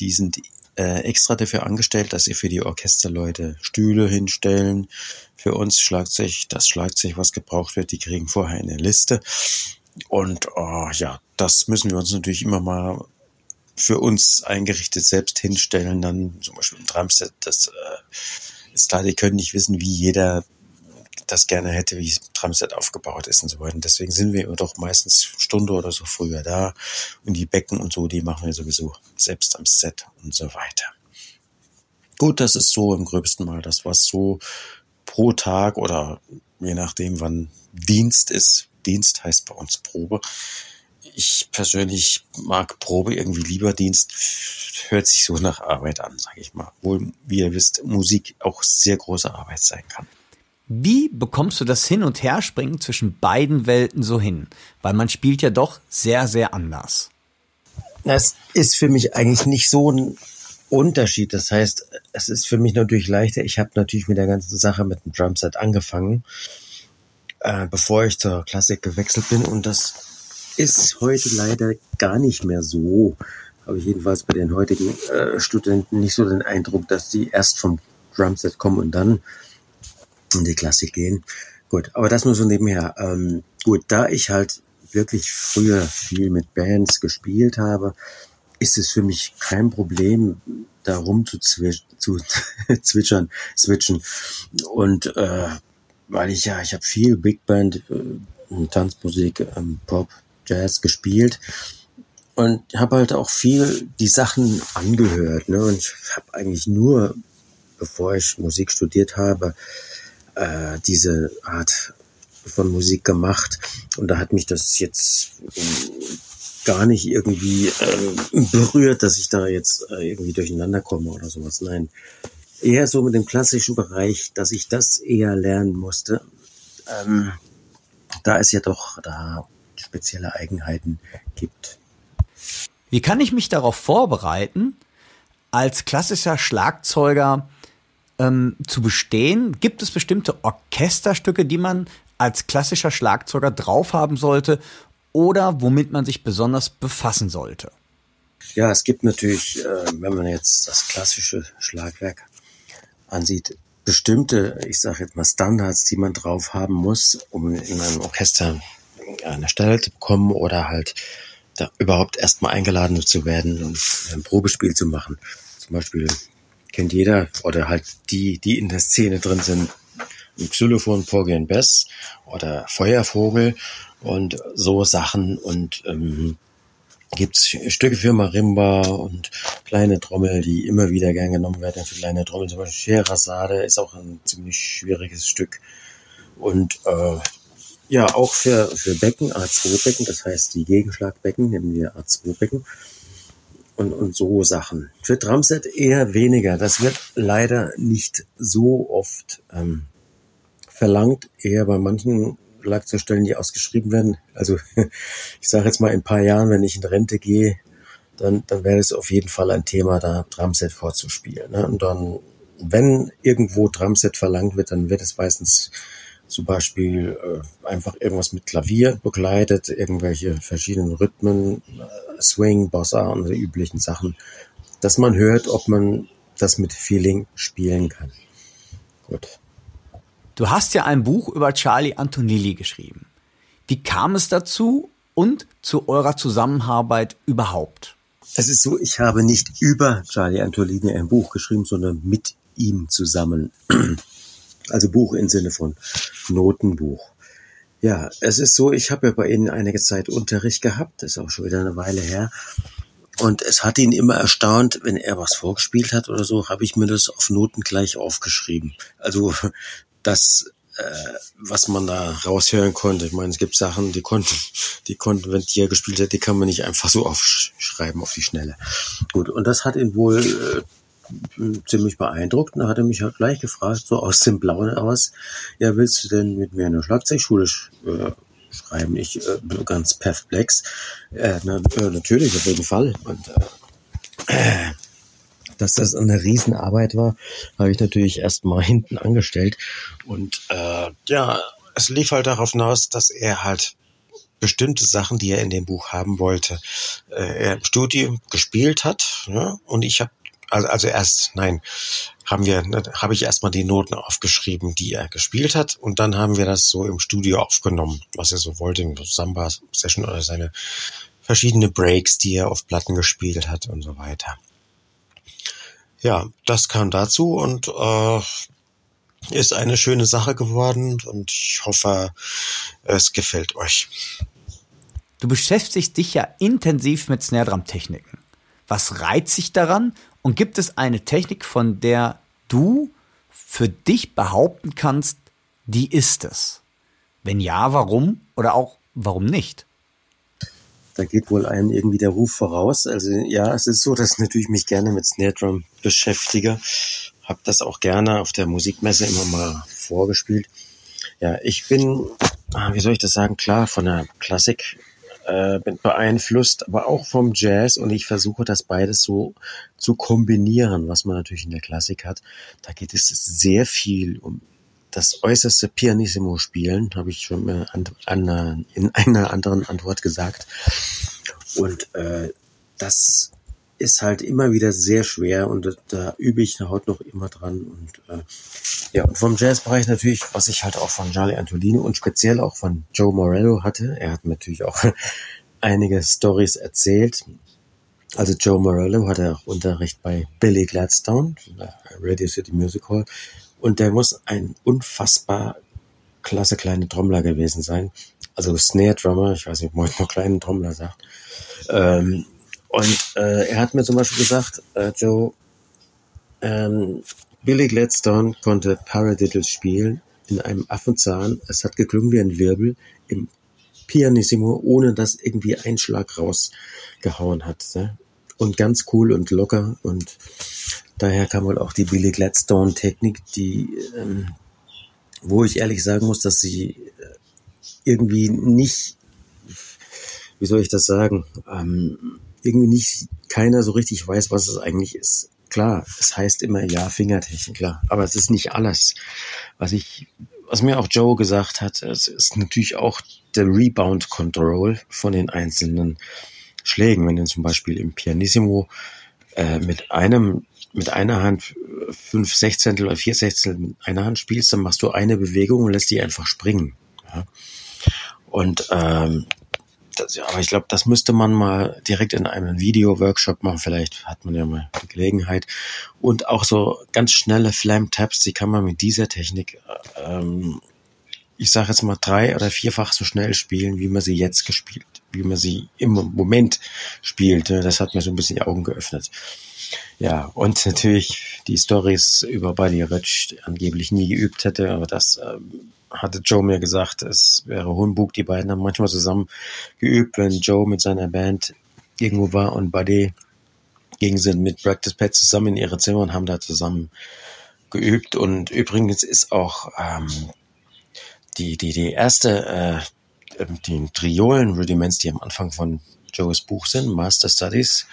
S3: die sind äh, extra dafür angestellt, dass sie für die Orchesterleute Stühle hinstellen. Für uns Schlagzeug, das Schlagzeug, was gebraucht wird, die kriegen vorher eine Liste. Und oh, ja, das müssen wir uns natürlich immer mal für uns eingerichtet selbst hinstellen. Dann zum Beispiel ein Drumset, das äh, ist klar, die können nicht wissen, wie jeder das gerne hätte, wie Tramset aufgebaut ist und so weiter. Deswegen sind wir doch meistens Stunde oder so früher da. Und die Becken und so, die machen wir sowieso selbst am Set und so weiter. Gut, das ist so im gröbsten Mal das, was so pro Tag oder je nachdem, wann Dienst ist. Dienst heißt bei uns Probe. Ich persönlich mag Probe irgendwie lieber. Dienst hört sich so nach Arbeit an, sage ich mal. Wohl, wie ihr wisst, Musik auch sehr große Arbeit sein kann.
S1: Wie bekommst du das Hin- und Herspringen zwischen beiden Welten so hin? Weil man spielt ja doch sehr, sehr anders.
S3: Das ist für mich eigentlich nicht so ein Unterschied. Das heißt, es ist für mich natürlich leichter. Ich habe natürlich mit der ganzen Sache mit dem Drumset angefangen, äh, bevor ich zur Klassik gewechselt bin. Und das ist heute leider gar nicht mehr so. Habe ich jedenfalls bei den heutigen äh, Studenten nicht so den Eindruck, dass die erst vom Drumset kommen und dann in die Klassik gehen. Gut, aber das nur so nebenher. Ähm, gut, da ich halt wirklich früher viel mit Bands gespielt habe, ist es für mich kein Problem, da rum zu, zu zwitschern, switchen. Und äh, weil ich ja, ich habe viel Big Band, äh, Tanzmusik, ähm, Pop, Jazz gespielt und habe halt auch viel die Sachen angehört. Ne? Und ich habe eigentlich nur, bevor ich Musik studiert habe, äh, diese Art von Musik gemacht. Und da hat mich das jetzt gar nicht irgendwie äh, berührt, dass ich da jetzt äh, irgendwie durcheinander komme oder sowas. Nein, eher so mit dem klassischen Bereich, dass ich das eher lernen musste. Ähm, da es ja doch da spezielle Eigenheiten gibt.
S1: Wie kann ich mich darauf vorbereiten, als klassischer Schlagzeuger ähm, zu bestehen? Gibt es bestimmte Orchesterstücke, die man als klassischer Schlagzeuger drauf haben sollte oder womit man sich besonders befassen sollte?
S3: Ja, es gibt natürlich, äh, wenn man jetzt das klassische Schlagwerk ansieht, bestimmte, ich sage jetzt mal Standards, die man drauf haben muss, um in einem Orchester eine Stelle zu bekommen oder halt da überhaupt erstmal eingeladen zu werden und ein Probespiel zu machen. Zum Beispiel kennt jeder oder halt die, die in der Szene drin sind, Xylophon, and Bess oder Feuervogel und so Sachen und ähm, gibt's Stücke für Marimba und kleine Trommel, die immer wieder gern genommen werden für kleine Trommel. Zum Beispiel Scheherazade ist auch ein ziemlich schwieriges Stück und äh, ja, auch für, für Becken, A2-Becken, das heißt die Gegenschlagbecken, nehmen wir A2-Becken und, und so Sachen. Für Drumset eher weniger. Das wird leider nicht so oft ähm, verlangt, eher bei manchen Schlagzeugstellen, die ausgeschrieben werden. Also ich sage jetzt mal in ein paar Jahren, wenn ich in Rente gehe, dann, dann wäre es auf jeden Fall ein Thema, da Drumset vorzuspielen. Ne? Und dann, wenn irgendwo Drumset verlangt wird, dann wird es meistens zum Beispiel äh, einfach irgendwas mit Klavier begleitet, irgendwelche verschiedenen Rhythmen, äh, Swing, Bossa und die üblichen Sachen, dass man hört, ob man das mit Feeling spielen kann. Gut.
S1: Du hast ja ein Buch über Charlie Antonelli geschrieben. Wie kam es dazu und zu eurer Zusammenarbeit überhaupt?
S3: Es ist so, ich habe nicht über Charlie Antonelli ein Buch geschrieben, sondern mit ihm zusammen. Also Buch im Sinne von Notenbuch. Ja, es ist so, ich habe ja bei Ihnen einige Zeit Unterricht gehabt, ist auch schon wieder eine Weile her. Und es hat ihn immer erstaunt, wenn er was vorgespielt hat oder so, habe ich mir das auf Noten gleich aufgeschrieben. Also das, äh, was man da raushören konnte. Ich meine, es gibt Sachen, die konnten, die konnten, wenn die er gespielt hat, die kann man nicht einfach so aufschreiben auf die Schnelle. Gut, und das hat ihn wohl äh, ziemlich beeindruckt und hat er mich halt gleich gefragt, so aus dem Blauen aus, ja, willst du denn mit mir in der Schlagzeugschule äh, schreiben? Ich äh, ganz perplex. Äh, na, äh, natürlich, auf jeden Fall. Und äh, dass das eine Riesenarbeit war, habe ich natürlich erst mal hinten angestellt. Und äh, ja, es lief halt darauf hinaus, dass er halt bestimmte Sachen, die er in dem Buch haben wollte, äh, er im Studium gespielt hat. Ne? Und ich habe also, also erst, nein, haben wir, ne, habe ich erstmal die Noten aufgeschrieben, die er gespielt hat, und dann haben wir das so im Studio aufgenommen, was er so wollte, in Samba-Session oder seine verschiedene Breaks, die er auf Platten gespielt hat und so weiter. Ja, das kam dazu und äh, ist eine schöne Sache geworden und ich hoffe, es gefällt euch.
S1: Du beschäftigst dich ja intensiv mit Snare Drum Techniken. Was reizt sich daran und gibt es eine Technik, von der du für dich behaupten kannst, die ist es? Wenn ja, warum? Oder auch warum nicht?
S3: Da geht wohl einem irgendwie der Ruf voraus. Also ja, es ist so, dass ich natürlich mich gerne mit Snare Drum beschäftige. Hab das auch gerne auf der Musikmesse immer mal vorgespielt. Ja, ich bin, ah, wie soll ich das sagen, klar, von der Klassik äh, beeinflusst, aber auch vom Jazz und ich versuche das beides so zu kombinieren, was man natürlich in der Klassik hat. Da geht es sehr viel um das äußerste Pianissimo spielen, habe ich schon in einer anderen Antwort gesagt. Und äh, das ist halt immer wieder sehr schwer und da, übe ich heute noch immer dran. Und äh, ja, und vom Jazzbereich natürlich, was ich halt auch von Charlie Antolino und speziell auch von Joe Morello hatte. Er hat natürlich auch einige Stories erzählt. Also Joe Morello hatte auch Unterricht bei Billy Gladstone, Radio City Music Hall. Und der muss ein unfassbar klasse kleine Trommler gewesen sein. Also Snare Drummer, ich weiß nicht, ob man noch kleinen Trommler sagt. Ähm, und äh, er hat mir zum Beispiel gesagt, äh, Joe, ähm, Billy Gladstone konnte Paradiddles spielen in einem Affenzahn. Es hat geklungen wie ein Wirbel im Pianissimo, ohne dass irgendwie ein Schlag rausgehauen hat. Ne? Und ganz cool und locker und daher kam wohl auch die Billy Gladstone Technik, die, ähm, wo ich ehrlich sagen muss, dass sie äh, irgendwie nicht, wie soll ich das sagen, ähm, irgendwie nicht keiner so richtig weiß, was es eigentlich ist. Klar, es heißt immer ja Fingertechnik, klar, aber es ist nicht alles. Was ich, was mir auch Joe gesagt hat, es ist natürlich auch der Rebound Control von den einzelnen Schlägen. Wenn du zum Beispiel im Pianissimo äh, mit einem mit einer Hand fünf Sechzehntel oder vier Sechzehntel mit einer Hand spielst, dann machst du eine Bewegung und lässt die einfach springen. Ja? Und ähm, das, ja, aber ich glaube, das müsste man mal direkt in einem Video-Workshop machen. Vielleicht hat man ja mal die Gelegenheit. Und auch so ganz schnelle Flam-Taps, die kann man mit dieser Technik, ähm, ich sage jetzt mal drei oder vierfach so schnell spielen, wie man sie jetzt gespielt, wie man sie im Moment spielt. Das hat mir so ein bisschen die Augen geöffnet. Ja, und natürlich die Stories über Buddy Rich angeblich nie geübt hätte, aber das ähm, hatte Joe mir gesagt, es wäre Humbug. Die beiden haben manchmal zusammen geübt, wenn Joe mit seiner Band irgendwo war und Buddy gegen sind mit Practice Pad zusammen in ihre Zimmer und haben da zusammen geübt. Und übrigens ist auch ähm, die, die, die erste, äh, die Triolen-Rudiments, die am Anfang von Joes Buch sind, Master Studies,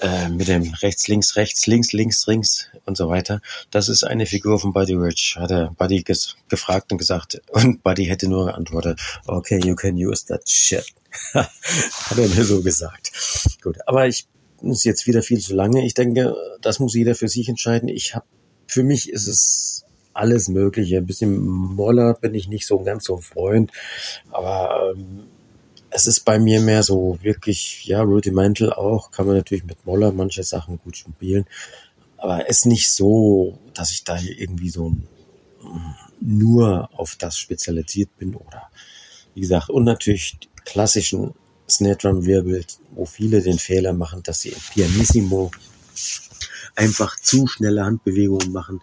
S3: äh, mit dem rechts, links, rechts, links, links, links und so weiter. Das ist eine Figur von Buddy Rich, hat er Buddy gefragt und gesagt. Und Buddy hätte nur geantwortet, okay, you can use that shit. hat er mir so gesagt. Gut, aber ich muss jetzt wieder viel zu lange. Ich denke, das muss jeder für sich entscheiden. Ich habe, für mich ist es alles Mögliche. Ein bisschen Moller bin ich nicht so ganz so ein Freund, aber ähm, es ist bei mir mehr so wirklich, ja, Rudimental auch, kann man natürlich mit Moller manche Sachen gut spielen, aber es ist nicht so, dass ich da irgendwie so nur auf das spezialisiert bin oder wie gesagt, und natürlich klassischen Snare Drum Wirbel, wo viele den Fehler machen, dass sie im Pianissimo einfach zu schnelle Handbewegungen machen.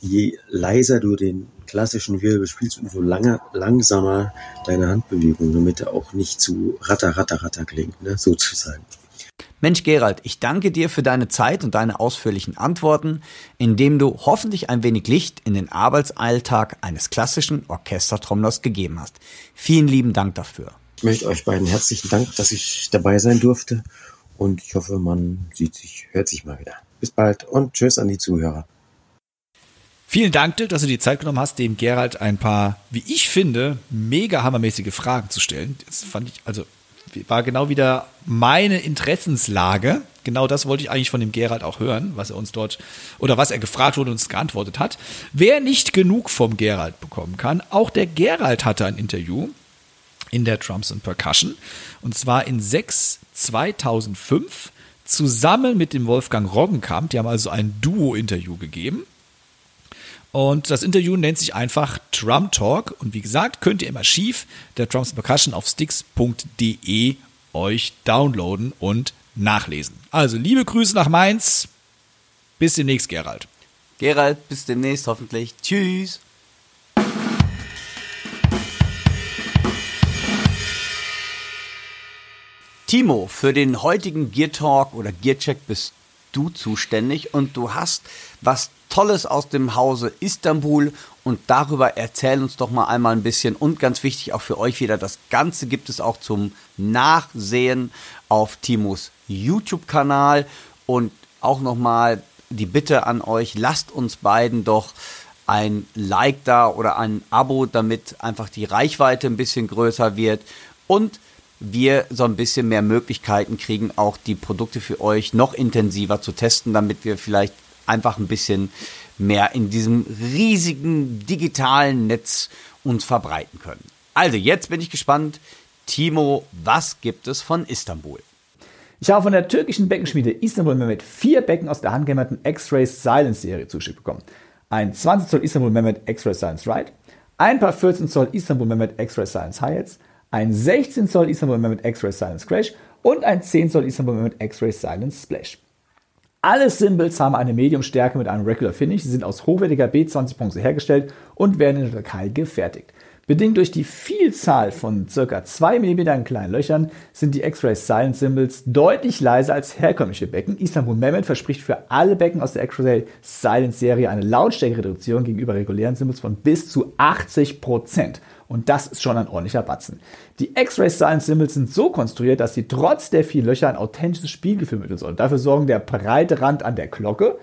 S3: Je leiser du den klassischen Wirbel spielst und so lange, langsamer deine Handbewegung, damit er auch nicht zu ratter, ratter, ratter klingt, ne, sozusagen.
S1: Mensch, Gerald, ich danke dir für deine Zeit und deine ausführlichen Antworten, indem du hoffentlich ein wenig Licht in den Arbeitsalltag eines klassischen Orchestertrommlers gegeben hast. Vielen lieben Dank dafür.
S3: Ich möchte euch beiden herzlichen Dank, dass ich dabei sein durfte und ich hoffe, man sieht sich, hört sich mal wieder. Bis bald und tschüss an die Zuhörer.
S2: Vielen Dank, Dirk, dass du die Zeit genommen hast, dem Gerald ein paar, wie ich finde, mega hammermäßige Fragen zu stellen. Das fand ich, also war genau wieder meine Interessenslage. Genau das wollte ich eigentlich von dem Gerald auch hören, was er uns dort oder was er gefragt wurde und uns geantwortet hat. Wer nicht genug vom Gerald bekommen kann, auch der Gerald hatte ein Interview in der Drums and Percussion und zwar in 6 2005 zusammen mit dem Wolfgang Roggenkamp. Die haben also ein Duo-Interview gegeben. Und das Interview nennt sich einfach Drum Talk. Und wie gesagt, könnt ihr immer schief der Drums Percussion auf sticks.de euch downloaden und nachlesen. Also liebe Grüße nach Mainz. Bis demnächst, Gerald.
S1: Gerald, bis demnächst hoffentlich. Tschüss. Timo, für den heutigen Gear Talk oder Gear Check bist du zuständig und du hast was Tolles aus dem Hause Istanbul. Und darüber erzähl uns doch mal einmal ein bisschen. Und ganz wichtig auch für euch wieder, das Ganze gibt es auch zum Nachsehen auf Timos YouTube-Kanal. Und auch nochmal die Bitte an euch, lasst uns beiden doch ein Like da oder ein Abo, damit einfach die Reichweite ein bisschen größer wird. Und wir so ein bisschen mehr Möglichkeiten kriegen, auch die Produkte für euch noch intensiver zu testen, damit wir vielleicht einfach ein bisschen mehr in diesem riesigen digitalen Netz uns verbreiten können. Also, jetzt bin ich gespannt. Timo, was gibt es von Istanbul?
S2: Ich habe von der türkischen Beckenschmiede Istanbul Mehmet vier Becken aus der handgehämmerten X-Ray Silence Serie zugeschickt bekommen. Ein 20 Zoll Istanbul Mehmet X-Ray Silence Ride, ein paar 14 Zoll Istanbul Mehmet X-Ray Silence Hi-Hats, ein 16 Zoll Istanbul Mehmet X-Ray Silence Crash und ein 10 Zoll Istanbul Mehmet X-Ray Silence Splash. Alle Symbols haben eine Medium-Stärke mit einem Regular Finish. Sie sind aus hochwertiger B20-Bronze hergestellt und werden in der Türkei gefertigt. Bedingt durch die Vielzahl von ca. 2 mm kleinen Löchern sind die X-Ray Silent Symbols deutlich leiser als herkömmliche Becken. Istanbul Mehmet verspricht für alle Becken aus der X-Ray Silent Serie eine Lautstärkereduktion gegenüber regulären Symbols von bis zu 80%. Und das ist schon ein ordentlicher Batzen. Die X-Ray Silent Symbols sind so konstruiert, dass sie trotz der vielen Löcher ein authentisches Spielgefühl mitteln sollen. Dafür sorgen der breite Rand an der Glocke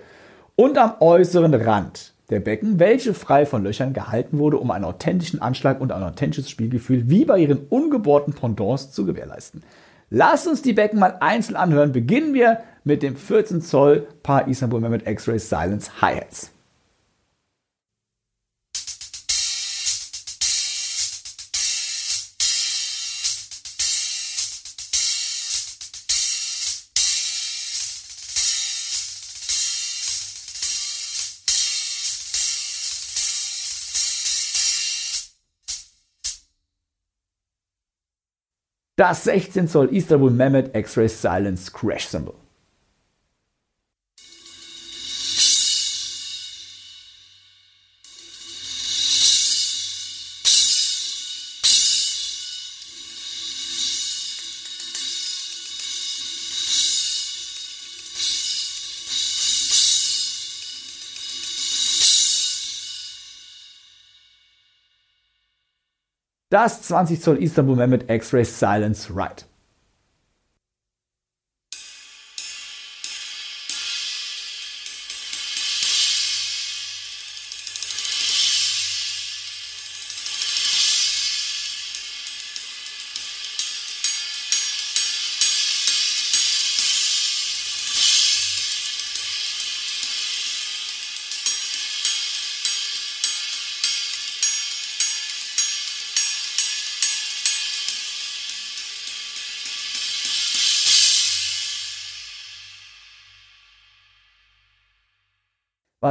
S2: und am äußeren Rand der Becken, welche frei von Löchern gehalten wurde, um einen authentischen Anschlag und ein authentisches Spielgefühl wie bei ihren ungebohrten Pendants zu gewährleisten. Lasst uns die Becken mal einzeln anhören. Beginnen wir mit dem 14 Zoll Paar Istanbul Mehmet X-Ray Silence Hi-Hats. Das 16 Zoll Istanbul Mehmet X-Ray Silence Crash Symbol. Das 20 Zoll Istanbul Mehmet X-Ray Silence Ride.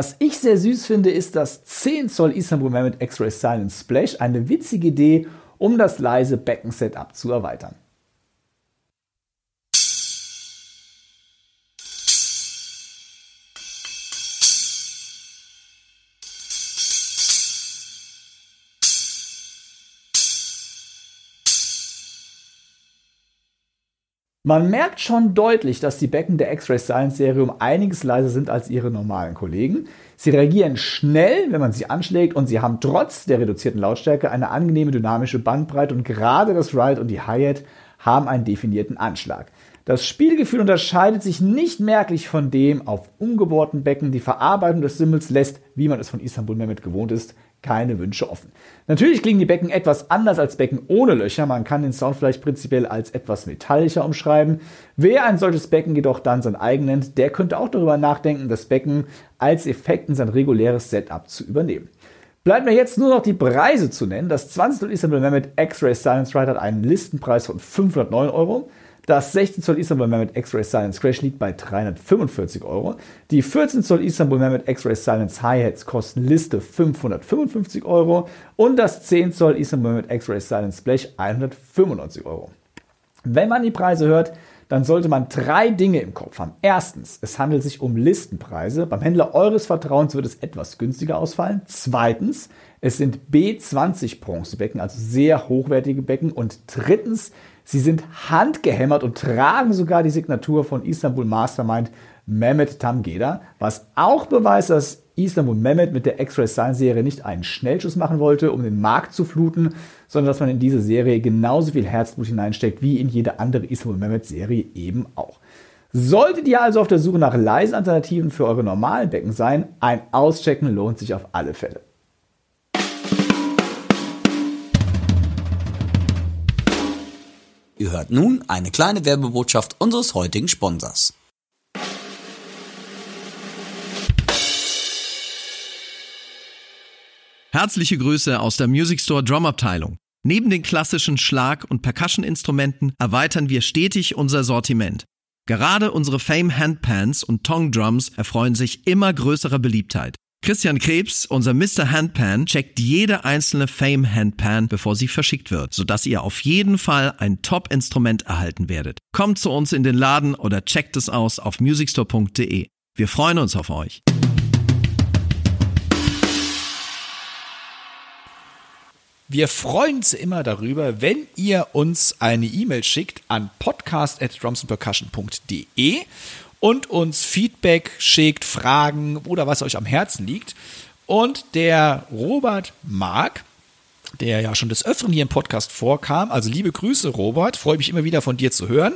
S2: Was ich sehr süß finde, ist das 10 Zoll Istanbul Mehmet X-Ray Silent Splash. Eine witzige Idee, um das leise Becken-Setup zu erweitern. Man merkt schon deutlich, dass die Becken der X-Ray Science Serie um einiges leiser sind als ihre normalen Kollegen. Sie reagieren schnell, wenn man sie anschlägt und sie haben trotz der reduzierten Lautstärke eine angenehme dynamische Bandbreite und gerade das Ride und die Hi-Hat haben einen definierten Anschlag. Das Spielgefühl unterscheidet sich nicht merklich von dem auf ungebohrten Becken. Die Verarbeitung des Simmels lässt, wie man es von Istanbul Mehmet gewohnt ist, keine Wünsche offen. Natürlich klingen die Becken etwas anders als Becken ohne Löcher. Man kann den Sound vielleicht prinzipiell als etwas metallischer umschreiben. Wer ein solches Becken jedoch dann sein eigen nennt, der könnte auch darüber nachdenken, das Becken als Effekt in sein reguläres Setup zu übernehmen. Bleibt mir jetzt nur noch die Preise zu nennen. Das 20 Istanbul Mehmet X-Ray Silence Ride hat einen Listenpreis von 509 Euro. Das 16 Zoll Istanbul Mehmet X-Ray Silence Crash liegt bei 345 Euro. Die 14 Zoll Istanbul Mehmet X-Ray Silence Hi-Hats kosten Liste 555 Euro und das 10 Zoll Istanbul Mehmet X-Ray Silence Splash 195 Euro. Wenn man die Preise hört, dann sollte man drei Dinge im Kopf haben. Erstens, es handelt sich um Listenpreise. Beim Händler eures Vertrauens wird es etwas günstiger ausfallen. Zweitens, es sind B20 Bronzebecken, also sehr hochwertige Becken. Und drittens, Sie sind handgehämmert und tragen sogar die Signatur von Istanbul Mastermind
S4: Mehmet Tamgeda, was auch beweist, dass Istanbul Mehmet mit der X-Ray Science Serie nicht einen Schnellschuss machen wollte, um den Markt zu fluten, sondern dass man in diese Serie genauso viel Herzblut hineinsteckt wie in jede andere Istanbul Mehmet Serie eben auch. Solltet ihr also auf der Suche nach leisen Alternativen für eure normalen Becken sein, ein Auschecken lohnt sich auf alle Fälle.
S1: Ihr hört nun eine kleine Werbebotschaft unseres heutigen Sponsors.
S5: Herzliche Grüße aus der Music Store Drum Abteilung. Neben den klassischen Schlag- und Percussion-Instrumenten erweitern wir stetig unser Sortiment. Gerade unsere Fame Handpans und Tong Drums erfreuen sich immer größerer Beliebtheit. Christian Krebs, unser Mr. Handpan, checkt jede einzelne Fame Handpan, bevor sie verschickt wird, sodass ihr auf jeden Fall ein Top-Instrument erhalten werdet. Kommt zu uns in den Laden oder checkt es aus auf musicstore.de. Wir freuen uns auf euch.
S2: Wir freuen uns immer darüber, wenn ihr uns eine E-Mail schickt an podcast@drumsandpercussion.de und uns Feedback schickt, Fragen oder was euch am Herzen liegt. Und der Robert Mark, der ja schon des Öfteren hier im Podcast vorkam, also liebe Grüße, Robert, freue mich immer wieder von dir zu hören.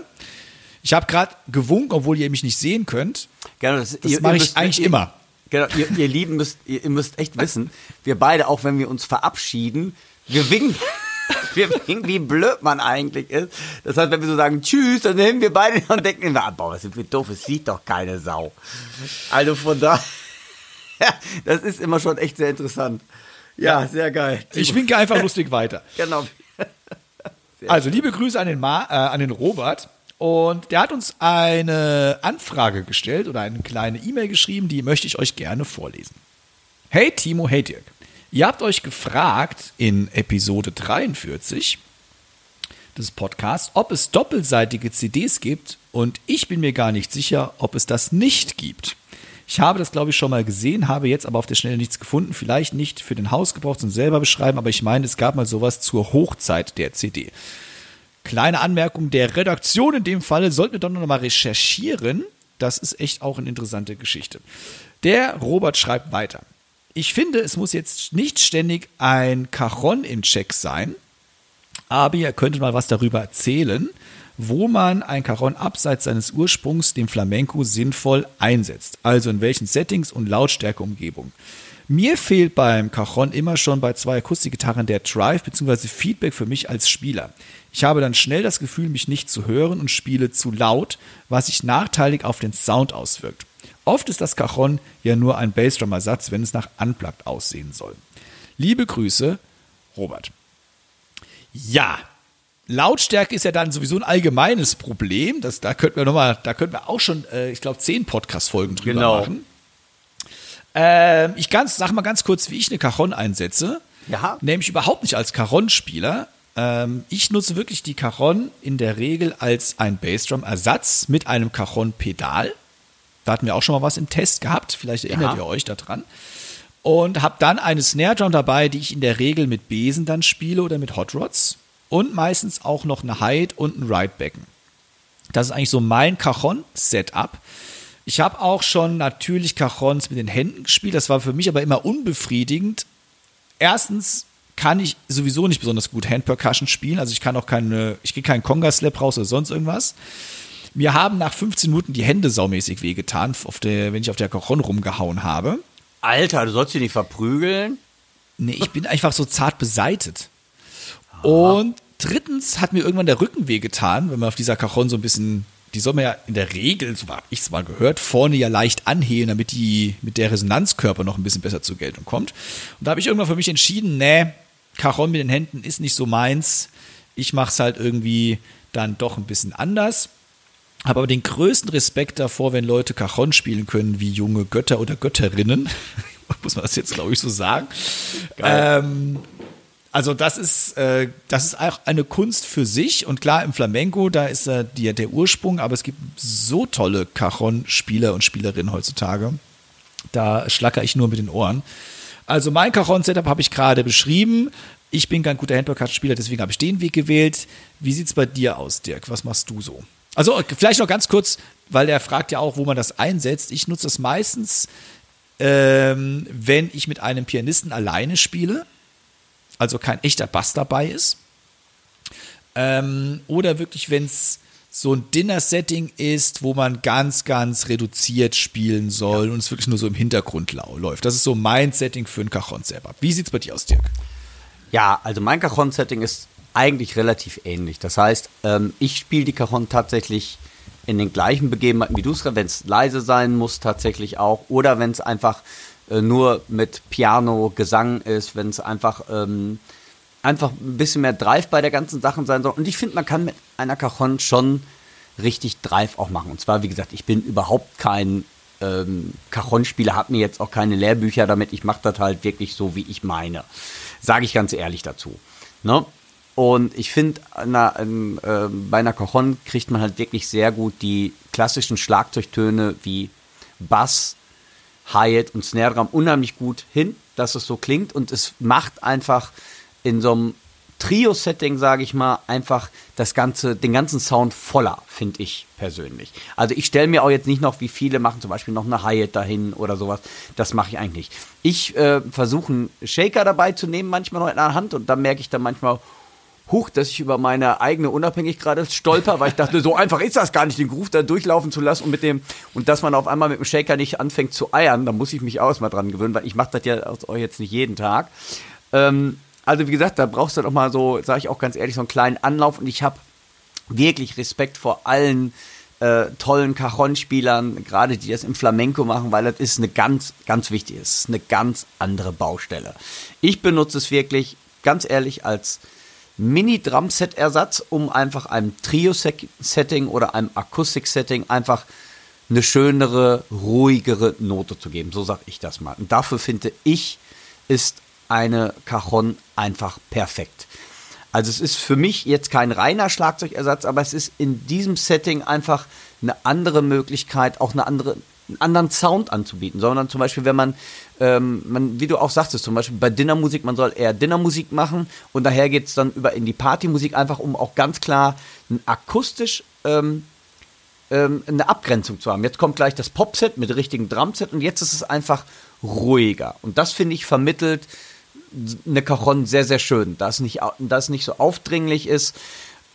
S2: Ich habe gerade gewunken, obwohl ihr mich nicht sehen könnt.
S1: Genau, das,
S2: Das mache ich eigentlich
S1: ihr,
S2: immer.
S1: Genau, ihr, ihr Lieben müsst, ihr, ihr müsst echt wissen, wir beide, auch wenn wir uns verabschieden, wir winken, wie blöd man eigentlich ist. Das heißt, wenn wir so sagen Tschüss, dann nehmen wir beide und denken immer, boah, was sind wir doof, es sieht doch keine Sau. Also von da, das ist immer schon echt sehr interessant. Ja, sehr geil.
S2: Ich winke einfach lustig weiter.
S1: Genau.
S2: Also liebe Grüße an den, Ma, äh, an den Robert. Und der hat uns eine Anfrage gestellt oder eine kleine E-Mail geschrieben, die möchte ich euch gerne vorlesen. Hey Timo, hey Dirk. Ihr habt euch gefragt in Episode 43 des Podcasts, ob es doppelseitige CDs gibt und ich bin mir gar nicht sicher, ob es das nicht gibt. Ich habe das, glaube ich, schon mal gesehen, habe jetzt aber auf der Schnelle nichts gefunden. Vielleicht nicht für den Hausgebrauch zum selber beschreiben, aber ich meine, es gab mal sowas zur Hochzeit der CD. Kleine Anmerkung der Redaktion in dem Falle, sollten wir doch noch mal recherchieren. Das ist echt auch eine interessante Geschichte. Der Robert schreibt weiter. Ich finde, es muss jetzt nicht ständig ein Cajon im Check sein, aber ihr könntet mal was darüber erzählen, wo man ein Cajon abseits seines Ursprungs, dem Flamenco, sinnvoll einsetzt. Also in welchen Settings und Lautstärkeumgebung. Mir fehlt beim Cajon immer schon bei zwei Akustikgitarren der Drive bzw. Feedback für mich als Spieler. Ich habe dann schnell das Gefühl, mich nicht zu hören und spiele zu laut, was sich nachteilig auf den Sound auswirkt. Oft ist das Cajon ja nur ein Bassdrum-Ersatz, wenn es nach Unplugged aussehen soll. Liebe Grüße, Robert. Ja, Lautstärke ist ja dann sowieso ein allgemeines Problem. Das, da könnten wir noch mal, da könnten wir auch schon, äh, ich glaube, zehn Podcast-Folgen drüber
S1: Genau.
S2: machen. Ähm, ich ganz, sag mal ganz kurz, wie ich eine Cajon einsetze.
S1: Ja.
S2: Nämlich überhaupt nicht als Cajon-Spieler. Ähm, ich nutze wirklich die Cajon in der Regel als ein Bassdrum-Ersatz mit einem Cajon-Pedal. Da hatten wir auch schon mal was im Test gehabt. Vielleicht erinnert
S1: Ja.
S2: ihr euch daran. Und habe dann eine Snare Drum dabei, die ich in der Regel mit Besen dann spiele oder mit Hot Rods. Und meistens auch noch eine Hide und ein Ride-Becken. Das ist eigentlich so mein Cajon-Setup. Ich habe auch schon natürlich Cajons mit den Händen gespielt. Das war für mich aber immer unbefriedigend. Erstens kann ich sowieso nicht besonders gut Hand-Percussion spielen. Also ich kann auch keine, ich kriege keinen Conga-Slap raus oder sonst irgendwas. Mir haben nach 15 Minuten die Hände saumäßig wehgetan, auf der, wenn ich auf der Cajon rumgehauen habe.
S1: Alter, du sollst dich nicht verprügeln.
S2: Nee, ich bin einfach so zart beseitet. Und drittens hat mir irgendwann der Rücken wehgetan, wenn man auf dieser Cajon so ein bisschen, die soll man ja in der Regel, so habe ich es mal gehört, vorne ja leicht anheben, damit die mit der Resonanzkörper noch ein bisschen besser zur Geltung kommt. Und da habe ich irgendwann für mich entschieden, nee, Cajon mit den Händen ist nicht so meins. Ich mache es halt irgendwie dann doch ein bisschen anders. Habe aber den größten Respekt davor, wenn Leute Cajon spielen können wie junge Götter oder Götterinnen. Muss man das jetzt, glaube ich, so sagen. Ähm, also das ist, äh, das ist auch eine Kunst für sich. Und klar, im Flamenco, da ist äh, die, der Ursprung, aber es gibt so tolle Cajon-Spieler und Spielerinnen heutzutage. Da schlacker ich nur mit den Ohren. Also mein Cajon-Setup habe ich gerade beschrieben. Ich bin kein guter Handball-Spieler, deswegen habe ich den Weg gewählt. Wie sieht's bei dir aus, Dirk? Was machst du so? Also vielleicht noch ganz kurz, weil er fragt ja auch, wo man das einsetzt. Ich nutze das meistens, ähm, wenn ich mit einem Pianisten alleine spiele, also kein echter Bass dabei ist. Ähm, oder wirklich, wenn es so ein Dinner-Setting ist, wo man ganz, ganz reduziert spielen soll und es wirklich nur so im Hintergrund läuft. Das ist so mein Setting für ein Cajon selber. Wie sieht es bei dir aus, Dirk?
S1: Ja, also mein Cajon-Setting ist eigentlich relativ ähnlich. Das heißt, ähm, ich spiele die Cajon tatsächlich in den gleichen Begebenheiten wie du es, wenn es leise sein muss tatsächlich auch oder wenn es einfach äh, nur mit Piano, Gesang ist, wenn es einfach ähm, einfach ein bisschen mehr Drive bei der ganzen Sache sein soll. Und ich finde, man kann mit einer Cajon schon richtig Drive auch machen. Und zwar, wie gesagt, ich bin überhaupt kein ähm, Cajon-Spieler, habe mir jetzt auch keine Lehrbücher damit. Ich mache das halt wirklich so, wie ich meine. Sage ich ganz ehrlich dazu. Ne? Und ich finde, äh, bei einer Cajon kriegt man halt wirklich sehr gut die klassischen Schlagzeugtöne wie Bass, Hi-Hat und Snare Drum unheimlich gut hin, dass es so klingt. Und es macht einfach in so einem Trio-Setting, sage ich mal, einfach das ganze, den ganzen Sound voller, finde ich persönlich. Also ich stelle mir auch jetzt nicht noch, wie viele machen zum Beispiel noch eine Hi-Hat dahin oder sowas. Das mache ich eigentlich. Ich äh, versuche einen Shaker dabei zu nehmen, manchmal noch in der Hand und dann merke ich dann manchmal, huch, dass ich über meine eigene Unabhängigkeit gerade stolper, weil ich dachte, so einfach ist das gar nicht, den Groove da durchlaufen zu lassen und mit dem, und dass man auf einmal mit dem Shaker nicht anfängt zu eiern, da muss ich mich auch erstmal dran gewöhnen, weil ich mache das ja auch jetzt nicht jeden Tag. Ähm, also wie gesagt, da brauchst du doch mal so, sage ich auch ganz ehrlich, so einen kleinen Anlauf und ich habe wirklich Respekt vor allen äh, tollen Cajon-Spielern, gerade die das im Flamenco machen, weil das ist eine ganz, ganz wichtig, es ist eine ganz andere Baustelle. Ich benutze es wirklich, ganz ehrlich, als Mini-Drum-Set-Ersatz, um einfach einem Trio-Setting oder einem Akustik-Setting einfach eine schönere, ruhigere Note zu geben. So sage ich das mal. Und dafür finde ich, ist eine Cajon einfach perfekt. Also es ist für mich jetzt kein reiner Schlagzeugersatz, aber es ist in diesem Setting einfach eine andere Möglichkeit, auch eine andere, einen anderen Sound anzubieten, sondern zum Beispiel, wenn man, ähm, man wie du auch sagtest, zum Beispiel bei Dinnermusik, man soll eher Dinnermusik machen und daher geht es dann über in die Partymusik, einfach um auch ganz klar akustisch ähm, ähm, eine Abgrenzung zu haben. Jetzt kommt gleich das Popset mit richtigen Drumset und jetzt ist es einfach ruhiger. Und das finde ich vermittelt eine Cajon sehr, sehr schön, da es nicht, da es nicht so aufdringlich ist.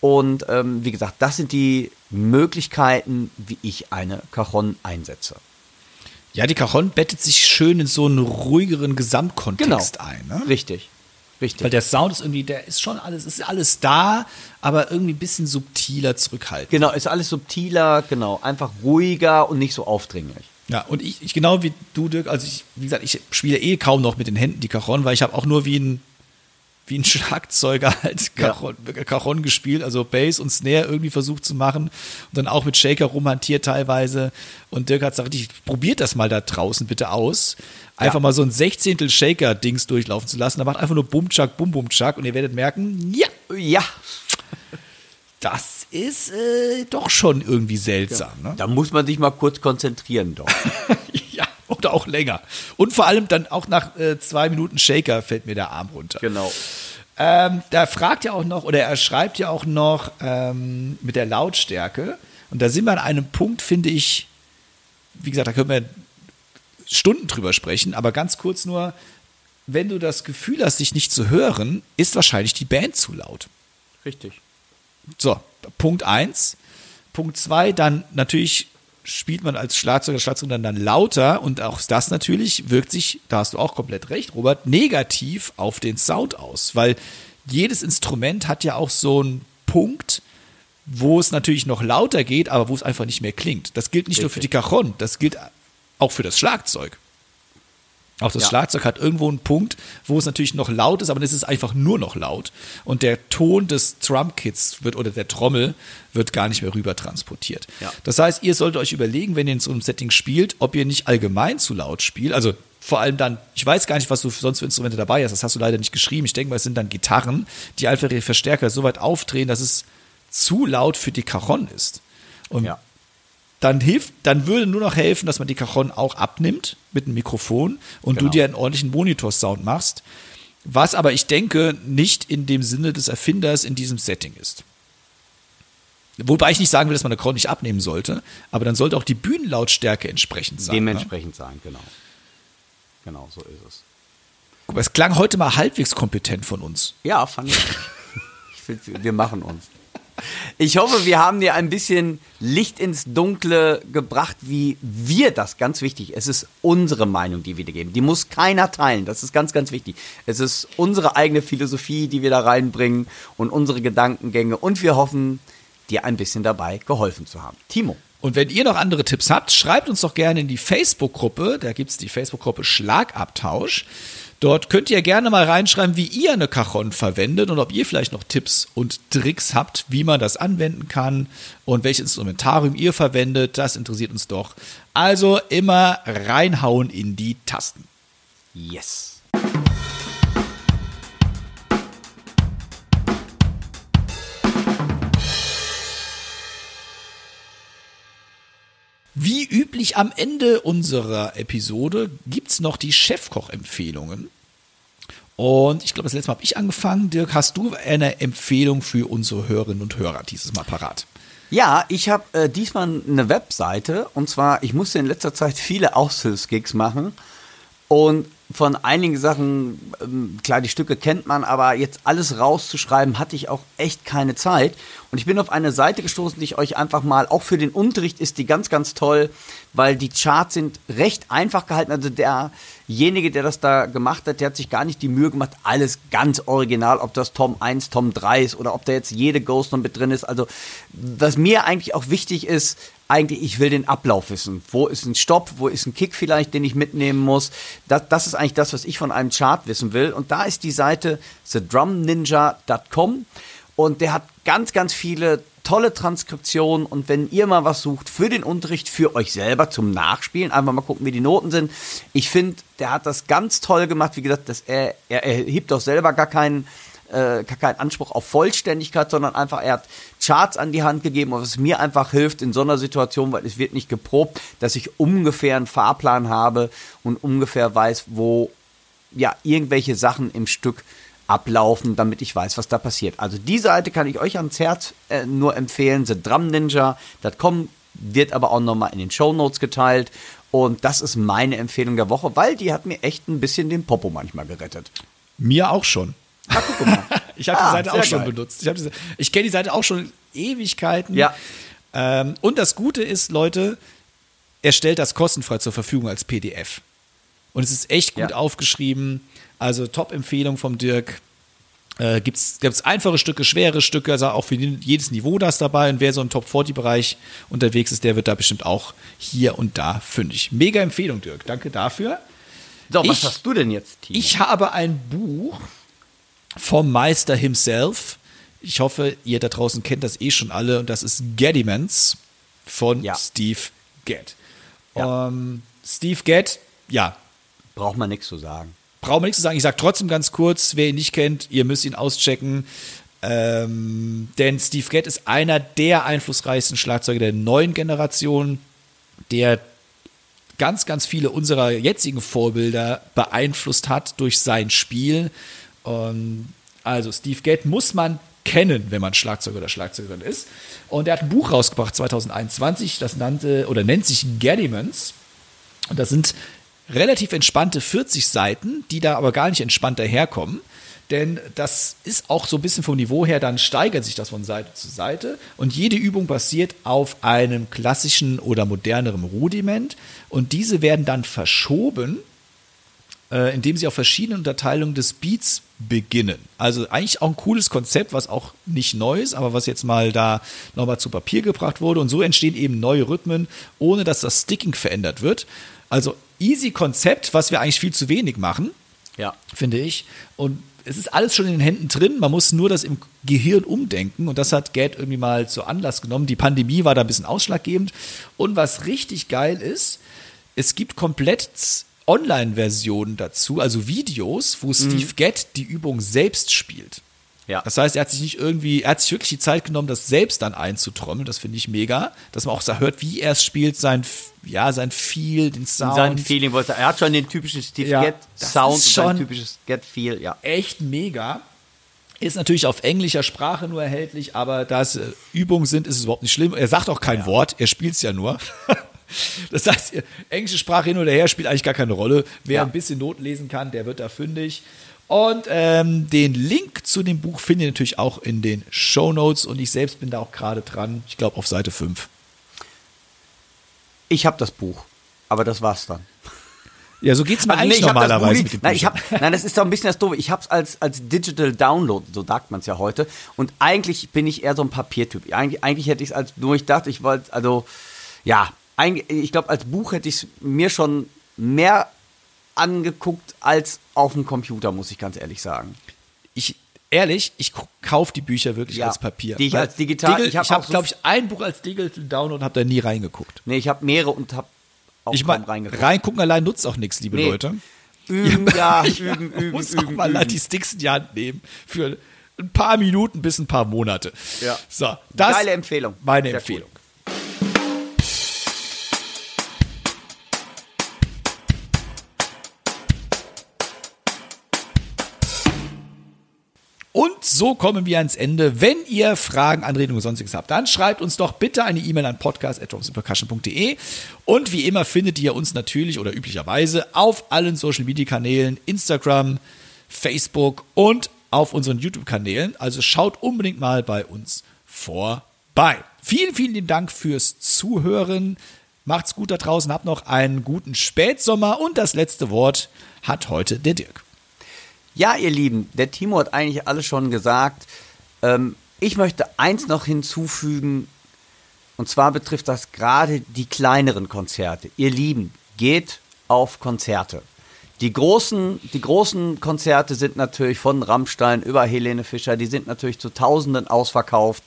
S1: Und ähm, wie gesagt, das sind die Möglichkeiten, wie ich eine Cajon einsetze.
S2: Ja, die Cajon bettet sich schön in so einen ruhigeren Gesamtkontext genau. ein. Ne?
S1: Richtig. Richtig.
S2: Weil der Sound ist irgendwie, der ist schon alles, ist alles da, aber irgendwie ein bisschen subtiler zurückhaltend.
S1: Genau, ist alles subtiler, genau. Einfach ruhiger und nicht so aufdringlich.
S2: Ja, und ich, ich genau wie du, Dirk, also ich, wie gesagt, ich spiele eh kaum noch mit den Händen die Cajon, weil ich habe auch nur wie ein, wie ein Schlagzeuger halt Cajon, ja. Cajon gespielt, also Bass und Snare irgendwie versucht zu machen und dann auch mit Shaker rumhantiert teilweise. Und Dirk hat gesagt, ich probiert das mal da draußen bitte aus. Einfach ja. mal so ein Sechzehntel Shaker-Dings durchlaufen zu lassen. Da macht einfach nur Bum-Chuck, Bum-Bum-Chuck und ihr werdet merken, ja, ja, das ist äh, doch schon irgendwie seltsam. Ja. Ne?
S1: Da muss man sich mal kurz konzentrieren, doch.
S2: ja, oder auch länger. Und vor allem dann auch nach äh, zwei Minuten Shaker fällt mir der Arm runter.
S1: Genau.
S2: Ähm, da fragt ja auch noch, oder er schreibt ja auch noch ähm, mit der Lautstärke. Und da sind wir an einem Punkt, finde ich, wie gesagt, da können wir Stunden drüber sprechen, aber ganz kurz nur, wenn du das Gefühl hast, dich nicht zu hören, ist wahrscheinlich die Band zu laut.
S1: Richtig.
S2: So, Punkt 1. Punkt 2, dann natürlich spielt man als Schlagzeuger, Schlagzeuger dann, lauter und auch das natürlich wirkt sich, da hast du auch komplett recht, Robert, negativ auf den Sound aus, weil jedes Instrument hat ja auch so einen Punkt, wo es natürlich noch lauter geht, aber wo es einfach nicht mehr klingt. Das gilt nicht Richtig. nur für die Cajon, das gilt auch für das Schlagzeug. Auch das ja. Schlagzeug hat irgendwo einen Punkt, wo es natürlich noch laut ist, aber es ist einfach nur noch laut. Und der Ton des Trump-Kits wird oder der Trommel wird gar nicht mehr rüber transportiert. Ja. Das heißt, ihr solltet euch überlegen, wenn ihr in so einem Setting spielt, ob ihr nicht allgemein zu laut spielt. Also vor allem dann, ich weiß gar nicht, was du sonst für Instrumente dabei hast, das hast du leider nicht geschrieben. Ich denke mal, es sind dann Gitarren, die einfach ihre Verstärker so weit aufdrehen, dass es zu laut für die Cajon ist. Und ja dann hilft, dann würde nur noch helfen, dass man die Cajon auch abnimmt mit einem Mikrofon und genau. du dir einen ordentlichen Monitor-Sound machst. Was aber ich denke nicht in dem Sinne des Erfinders in diesem Setting ist. Wobei ich nicht sagen will, dass man eine Krone nicht abnehmen sollte, aber dann sollte auch die Bühnenlautstärke entsprechend sein. ne?
S1: Dementsprechend sein, genau. Genau, so ist es.
S2: Guck mal, es klang heute mal halbwegs kompetent von uns.
S1: Ja, fand ich. ich find, wir machen uns. Ich hoffe, wir haben dir ein bisschen Licht ins Dunkle gebracht, wie wir das, ganz wichtig, es ist unsere Meinung, die wir dir geben. Die muss keiner teilen, das ist ganz, ganz wichtig. Es ist unsere eigene Philosophie, die wir da reinbringen und unsere Gedankengänge und wir hoffen, dir ein bisschen dabei geholfen zu haben. Timo.
S2: Und wenn ihr noch andere Tipps habt, schreibt uns doch gerne in die Facebook-Gruppe. Da gibt es die Facebook-Gruppe Schlagabtausch. Dort könnt ihr gerne mal reinschreiben, wie ihr eine Cajon verwendet und ob ihr vielleicht noch Tipps und Tricks habt, wie man das anwenden kann und welches Instrumentarium ihr verwendet. Das interessiert uns doch. Also immer reinhauen in die Tasten.
S1: Yes.
S2: Wie üblich am Ende unserer Episode gibt es noch die Chefkoch-Empfehlungen. Und ich glaube, das letzte Mal habe ich angefangen. Dirk, hast du eine Empfehlung für unsere Hörerinnen und Hörer dieses Mal parat?
S1: Ja, ich habe äh, diesmal eine Webseite und zwar, ich musste in letzter Zeit viele Aushilfsgigs machen und von einigen Sachen, ähm, klar, die Stücke kennt man, aber jetzt alles rauszuschreiben, hatte ich auch echt keine Zeit. Und ich bin auf eine Seite gestoßen, die ich euch einfach mal, auch für den Unterricht ist die ganz, ganz toll, weil die Charts sind recht einfach gehalten. Also derjenige, der das da gemacht hat, der hat sich gar nicht die Mühe gemacht, alles ganz original, ob das Tom 1, Tom 3 ist oder ob da jetzt jede Ghost noch mit drin ist. Also, was mir eigentlich auch wichtig ist, eigentlich, ich will den Ablauf wissen. Wo ist ein Stopp, wo ist ein Kick vielleicht, den ich mitnehmen muss. Das, das ist eigentlich das, was ich von einem Chart wissen will. Und da ist die Seite thedrumninja.com und der hat ganz, ganz viele tolle Transkriptionen und wenn ihr mal was sucht für den Unterricht, für euch selber zum Nachspielen, einfach mal gucken, wie die Noten sind. Ich finde, der hat das ganz toll gemacht. Wie gesagt, dass er, er, er hebt auch selber gar keinen äh, keinen Anspruch auf Vollständigkeit, sondern einfach, er hat Charts an die Hand gegeben, was mir einfach hilft in so einer Situation, weil es wird nicht geprobt, dass ich ungefähr einen Fahrplan habe und ungefähr weiß, wo ja irgendwelche Sachen im Stück ablaufen, damit ich weiß, was da passiert. Also die Seite kann ich euch ans Herz äh, nur empfehlen, thedrumninja.com wird aber auch nochmal in den Show Notes geteilt und das ist meine Empfehlung der Woche, weil die hat mir echt ein bisschen den Popo manchmal gerettet.
S2: Mir auch schon.
S1: Ah, guck mal.
S2: Ich habe
S1: Ah,
S2: die Seite auch schon
S1: geil.
S2: benutzt. Ich, diese- ich kenne die Seite auch schon Ewigkeiten.
S1: Ja.
S2: Ähm, und das Gute ist, Leute, er stellt das kostenfrei zur Verfügung als PDF. Und es ist echt gut
S1: Ja.
S2: aufgeschrieben. Also Top-Empfehlung vom Dirk. Äh, Gibt es einfache Stücke, schwere Stücke, also auch für jedes Niveau das dabei. Und wer so im Top-40-Bereich unterwegs ist, der wird da bestimmt auch hier und da fündig. Mega Empfehlung, Dirk. Danke dafür.
S1: So, was
S2: Ich-
S1: hast du denn jetzt, Timo?
S2: Ich habe ein Buch vom Meister himself. Ich hoffe, ihr da draußen kennt das eh schon alle. Und das ist Gaddymans von
S1: Ja.
S2: Steve Gadd.
S1: Ja.
S2: Ähm, Steve Gadd, ja,
S1: Braucht man nichts zu sagen.
S2: brauchen wir nichts zu sagen. Ich sage trotzdem ganz kurz, wer ihn nicht kennt, ihr müsst ihn auschecken. Ähm, denn Steve Gadd ist einer der einflussreichsten Schlagzeuger der neuen Generation, der ganz, ganz viele unserer jetzigen Vorbilder beeinflusst hat durch sein Spiel. Ähm, also Steve Gadd muss man kennen, wenn man Schlagzeuger oder Schlagzeugerin ist. Und er hat ein Buch rausgebracht 2021, das nannte oder nennt sich Gaddymans. Und das sind relativ entspannte 40 Seiten, die da aber gar nicht entspannt daherkommen. Denn das ist auch so ein bisschen vom Niveau her, dann steigert sich das von Seite zu Seite. Und jede Übung basiert auf einem klassischen oder moderneren Rudiment. Und diese werden dann verschoben, äh, indem sie auf verschiedenen Unterteilungen des Beats beginnen. Also eigentlich auch ein cooles Konzept, was auch nicht neu ist, aber was jetzt mal da nochmal zu Papier gebracht wurde. Und so entstehen eben neue Rhythmen, ohne dass das Sticking verändert wird. Also easy Konzept, was wir eigentlich viel zu wenig machen
S1: Ja.
S2: finde ich. Und es ist alles schon in den Händen drin. Man muss nur das im Gehirn umdenken. Und das hat Gad irgendwie mal zu Anlass genommen. Die Pandemie war da ein bisschen ausschlaggebend. Und was richtig geil ist, es gibt komplett Online-Versionen dazu, also Videos, wo Steve Gadd die Übung selbst spielt.
S1: Ja.
S2: Das heißt, er hat sich nicht irgendwie, er hat sich wirklich die Zeit genommen, das selbst dann einzutrommeln. Das finde ich mega, dass man auch so hört, wie er es spielt, sein, ja, sein Feel, den Sound.
S1: Sein Feeling, er hat schon den typischen Steve
S2: Ja, das
S1: Sound,
S2: ist
S1: und sein
S2: schon-
S1: typisches Gadd Feel, ja.
S2: echt mega. Ist natürlich auf englischer Sprache nur erhältlich, aber da es äh, Übungen sind, ist es überhaupt nicht schlimm. Er sagt auch kein Wort, er spielt es ja nur. Das heißt, englische Sprache hin oder her spielt eigentlich gar keine Rolle. Wer
S1: Ja.
S2: ein bisschen Not lesen kann, der wird da fündig. Und ähm, den Link zu dem Buch findet ihr natürlich auch in den Show Notes und ich selbst bin da auch gerade dran. Ich glaube auf Seite 5.
S1: Ich habe das Buch, aber das war's dann.
S2: Ja, so geht's mir
S1: Also, nee,
S2: eigentlich
S1: das Buch
S2: normalerweise den
S1: nein, ich hab, nein, das ist doch ein bisschen das Doofe. Ich habe es als, als Digital Download, so sagt man es ja heute. Und eigentlich bin ich eher so ein Papiertyp. Eigentlich, eigentlich hätte ich es als, nur ich dachte, ich wollte, also, ja, ich glaube, als Buch hätte ich es mir schon mehr angeguckt als auf dem Computer, muss ich ganz ehrlich sagen.
S2: ich ehrlich, ich kaufe die Bücher wirklich
S1: Ja,
S2: als Papier.
S1: die ich als digital-
S2: Digil-
S1: ich hab
S2: habe,
S1: auch so-
S2: glaube ich, ein Buch als Digital Download und habe da nie reingeguckt.
S1: Nee, ich habe mehrere und habe auch
S2: ich meine,
S1: reingeguckt.
S2: reingucken allein nutzt auch nichts, liebe
S1: Nee.
S2: Leute.
S1: Üben, ja,
S2: Ja,
S1: üben, üben,
S2: muss auch
S1: üben,
S2: mal
S1: üben.
S2: die Sticks in die Hand nehmen für ein paar Minuten bis ein paar Monate.
S1: Ja.
S2: So, das
S1: Geile Empfehlung.
S2: Meine
S1: Sehr
S2: Empfehlung. Und so kommen wir ans Ende. Wenn ihr Fragen, Anregungen und sonstiges habt, dann schreibt uns doch bitte eine E-Mail an podcast.drumsandpercussion.de und wie immer findet ihr uns natürlich oder üblicherweise auf allen Social Media Kanälen, Instagram, Facebook und auf unseren YouTube-Kanälen. Also schaut unbedingt mal bei uns vorbei. Vielen, vielen lieben Dank fürs Zuhören. Macht's gut da draußen, habt noch einen guten Spätsommer und das letzte Wort hat heute der Dirk.
S1: Ja, ihr Lieben, der Timo hat eigentlich alles schon gesagt. Ähm, ich möchte eins noch hinzufügen, und zwar betrifft das gerade die kleineren Konzerte. Ihr Lieben, geht auf Konzerte. Die großen, die großen Konzerte sind natürlich von Rammstein über Helene Fischer, die sind natürlich zu Tausenden ausverkauft.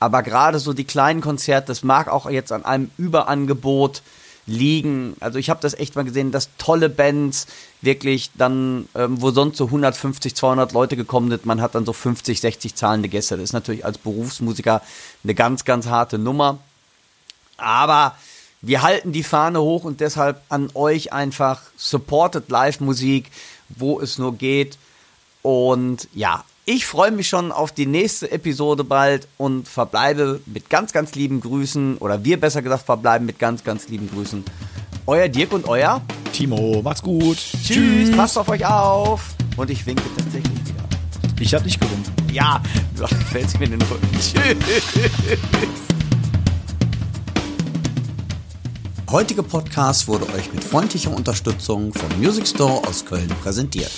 S1: Aber gerade so die kleinen Konzerte, das mag auch jetzt an einem Überangebot liegen. Also ich habe das echt mal gesehen, dass tolle Bands wirklich dann, ähm, wo sonst so 150, 200 Leute gekommen sind, man hat dann so 50, 60 zahlende Gäste. Das ist natürlich als Berufsmusiker eine ganz, ganz harte Nummer. Aber wir halten die Fahne hoch und deshalb an euch einfach supported Live-Musik, wo es nur geht. Und ja, ich freue mich schon auf die nächste Episode bald und verbleibe mit ganz, ganz lieben Grüßen, oder wir besser gesagt verbleiben mit ganz, ganz lieben Grüßen. Euer Dirk und euer
S2: Timo, macht's gut.
S1: Tschüss, passt auf euch auf. Und ich winke tatsächlich wieder.
S2: Ich habe nicht gewunken.
S1: Ja, du fällst mir in den Rücken. Tschüss. Heutige Podcast wurde euch mit freundlicher Unterstützung vom Music Store aus Köln präsentiert.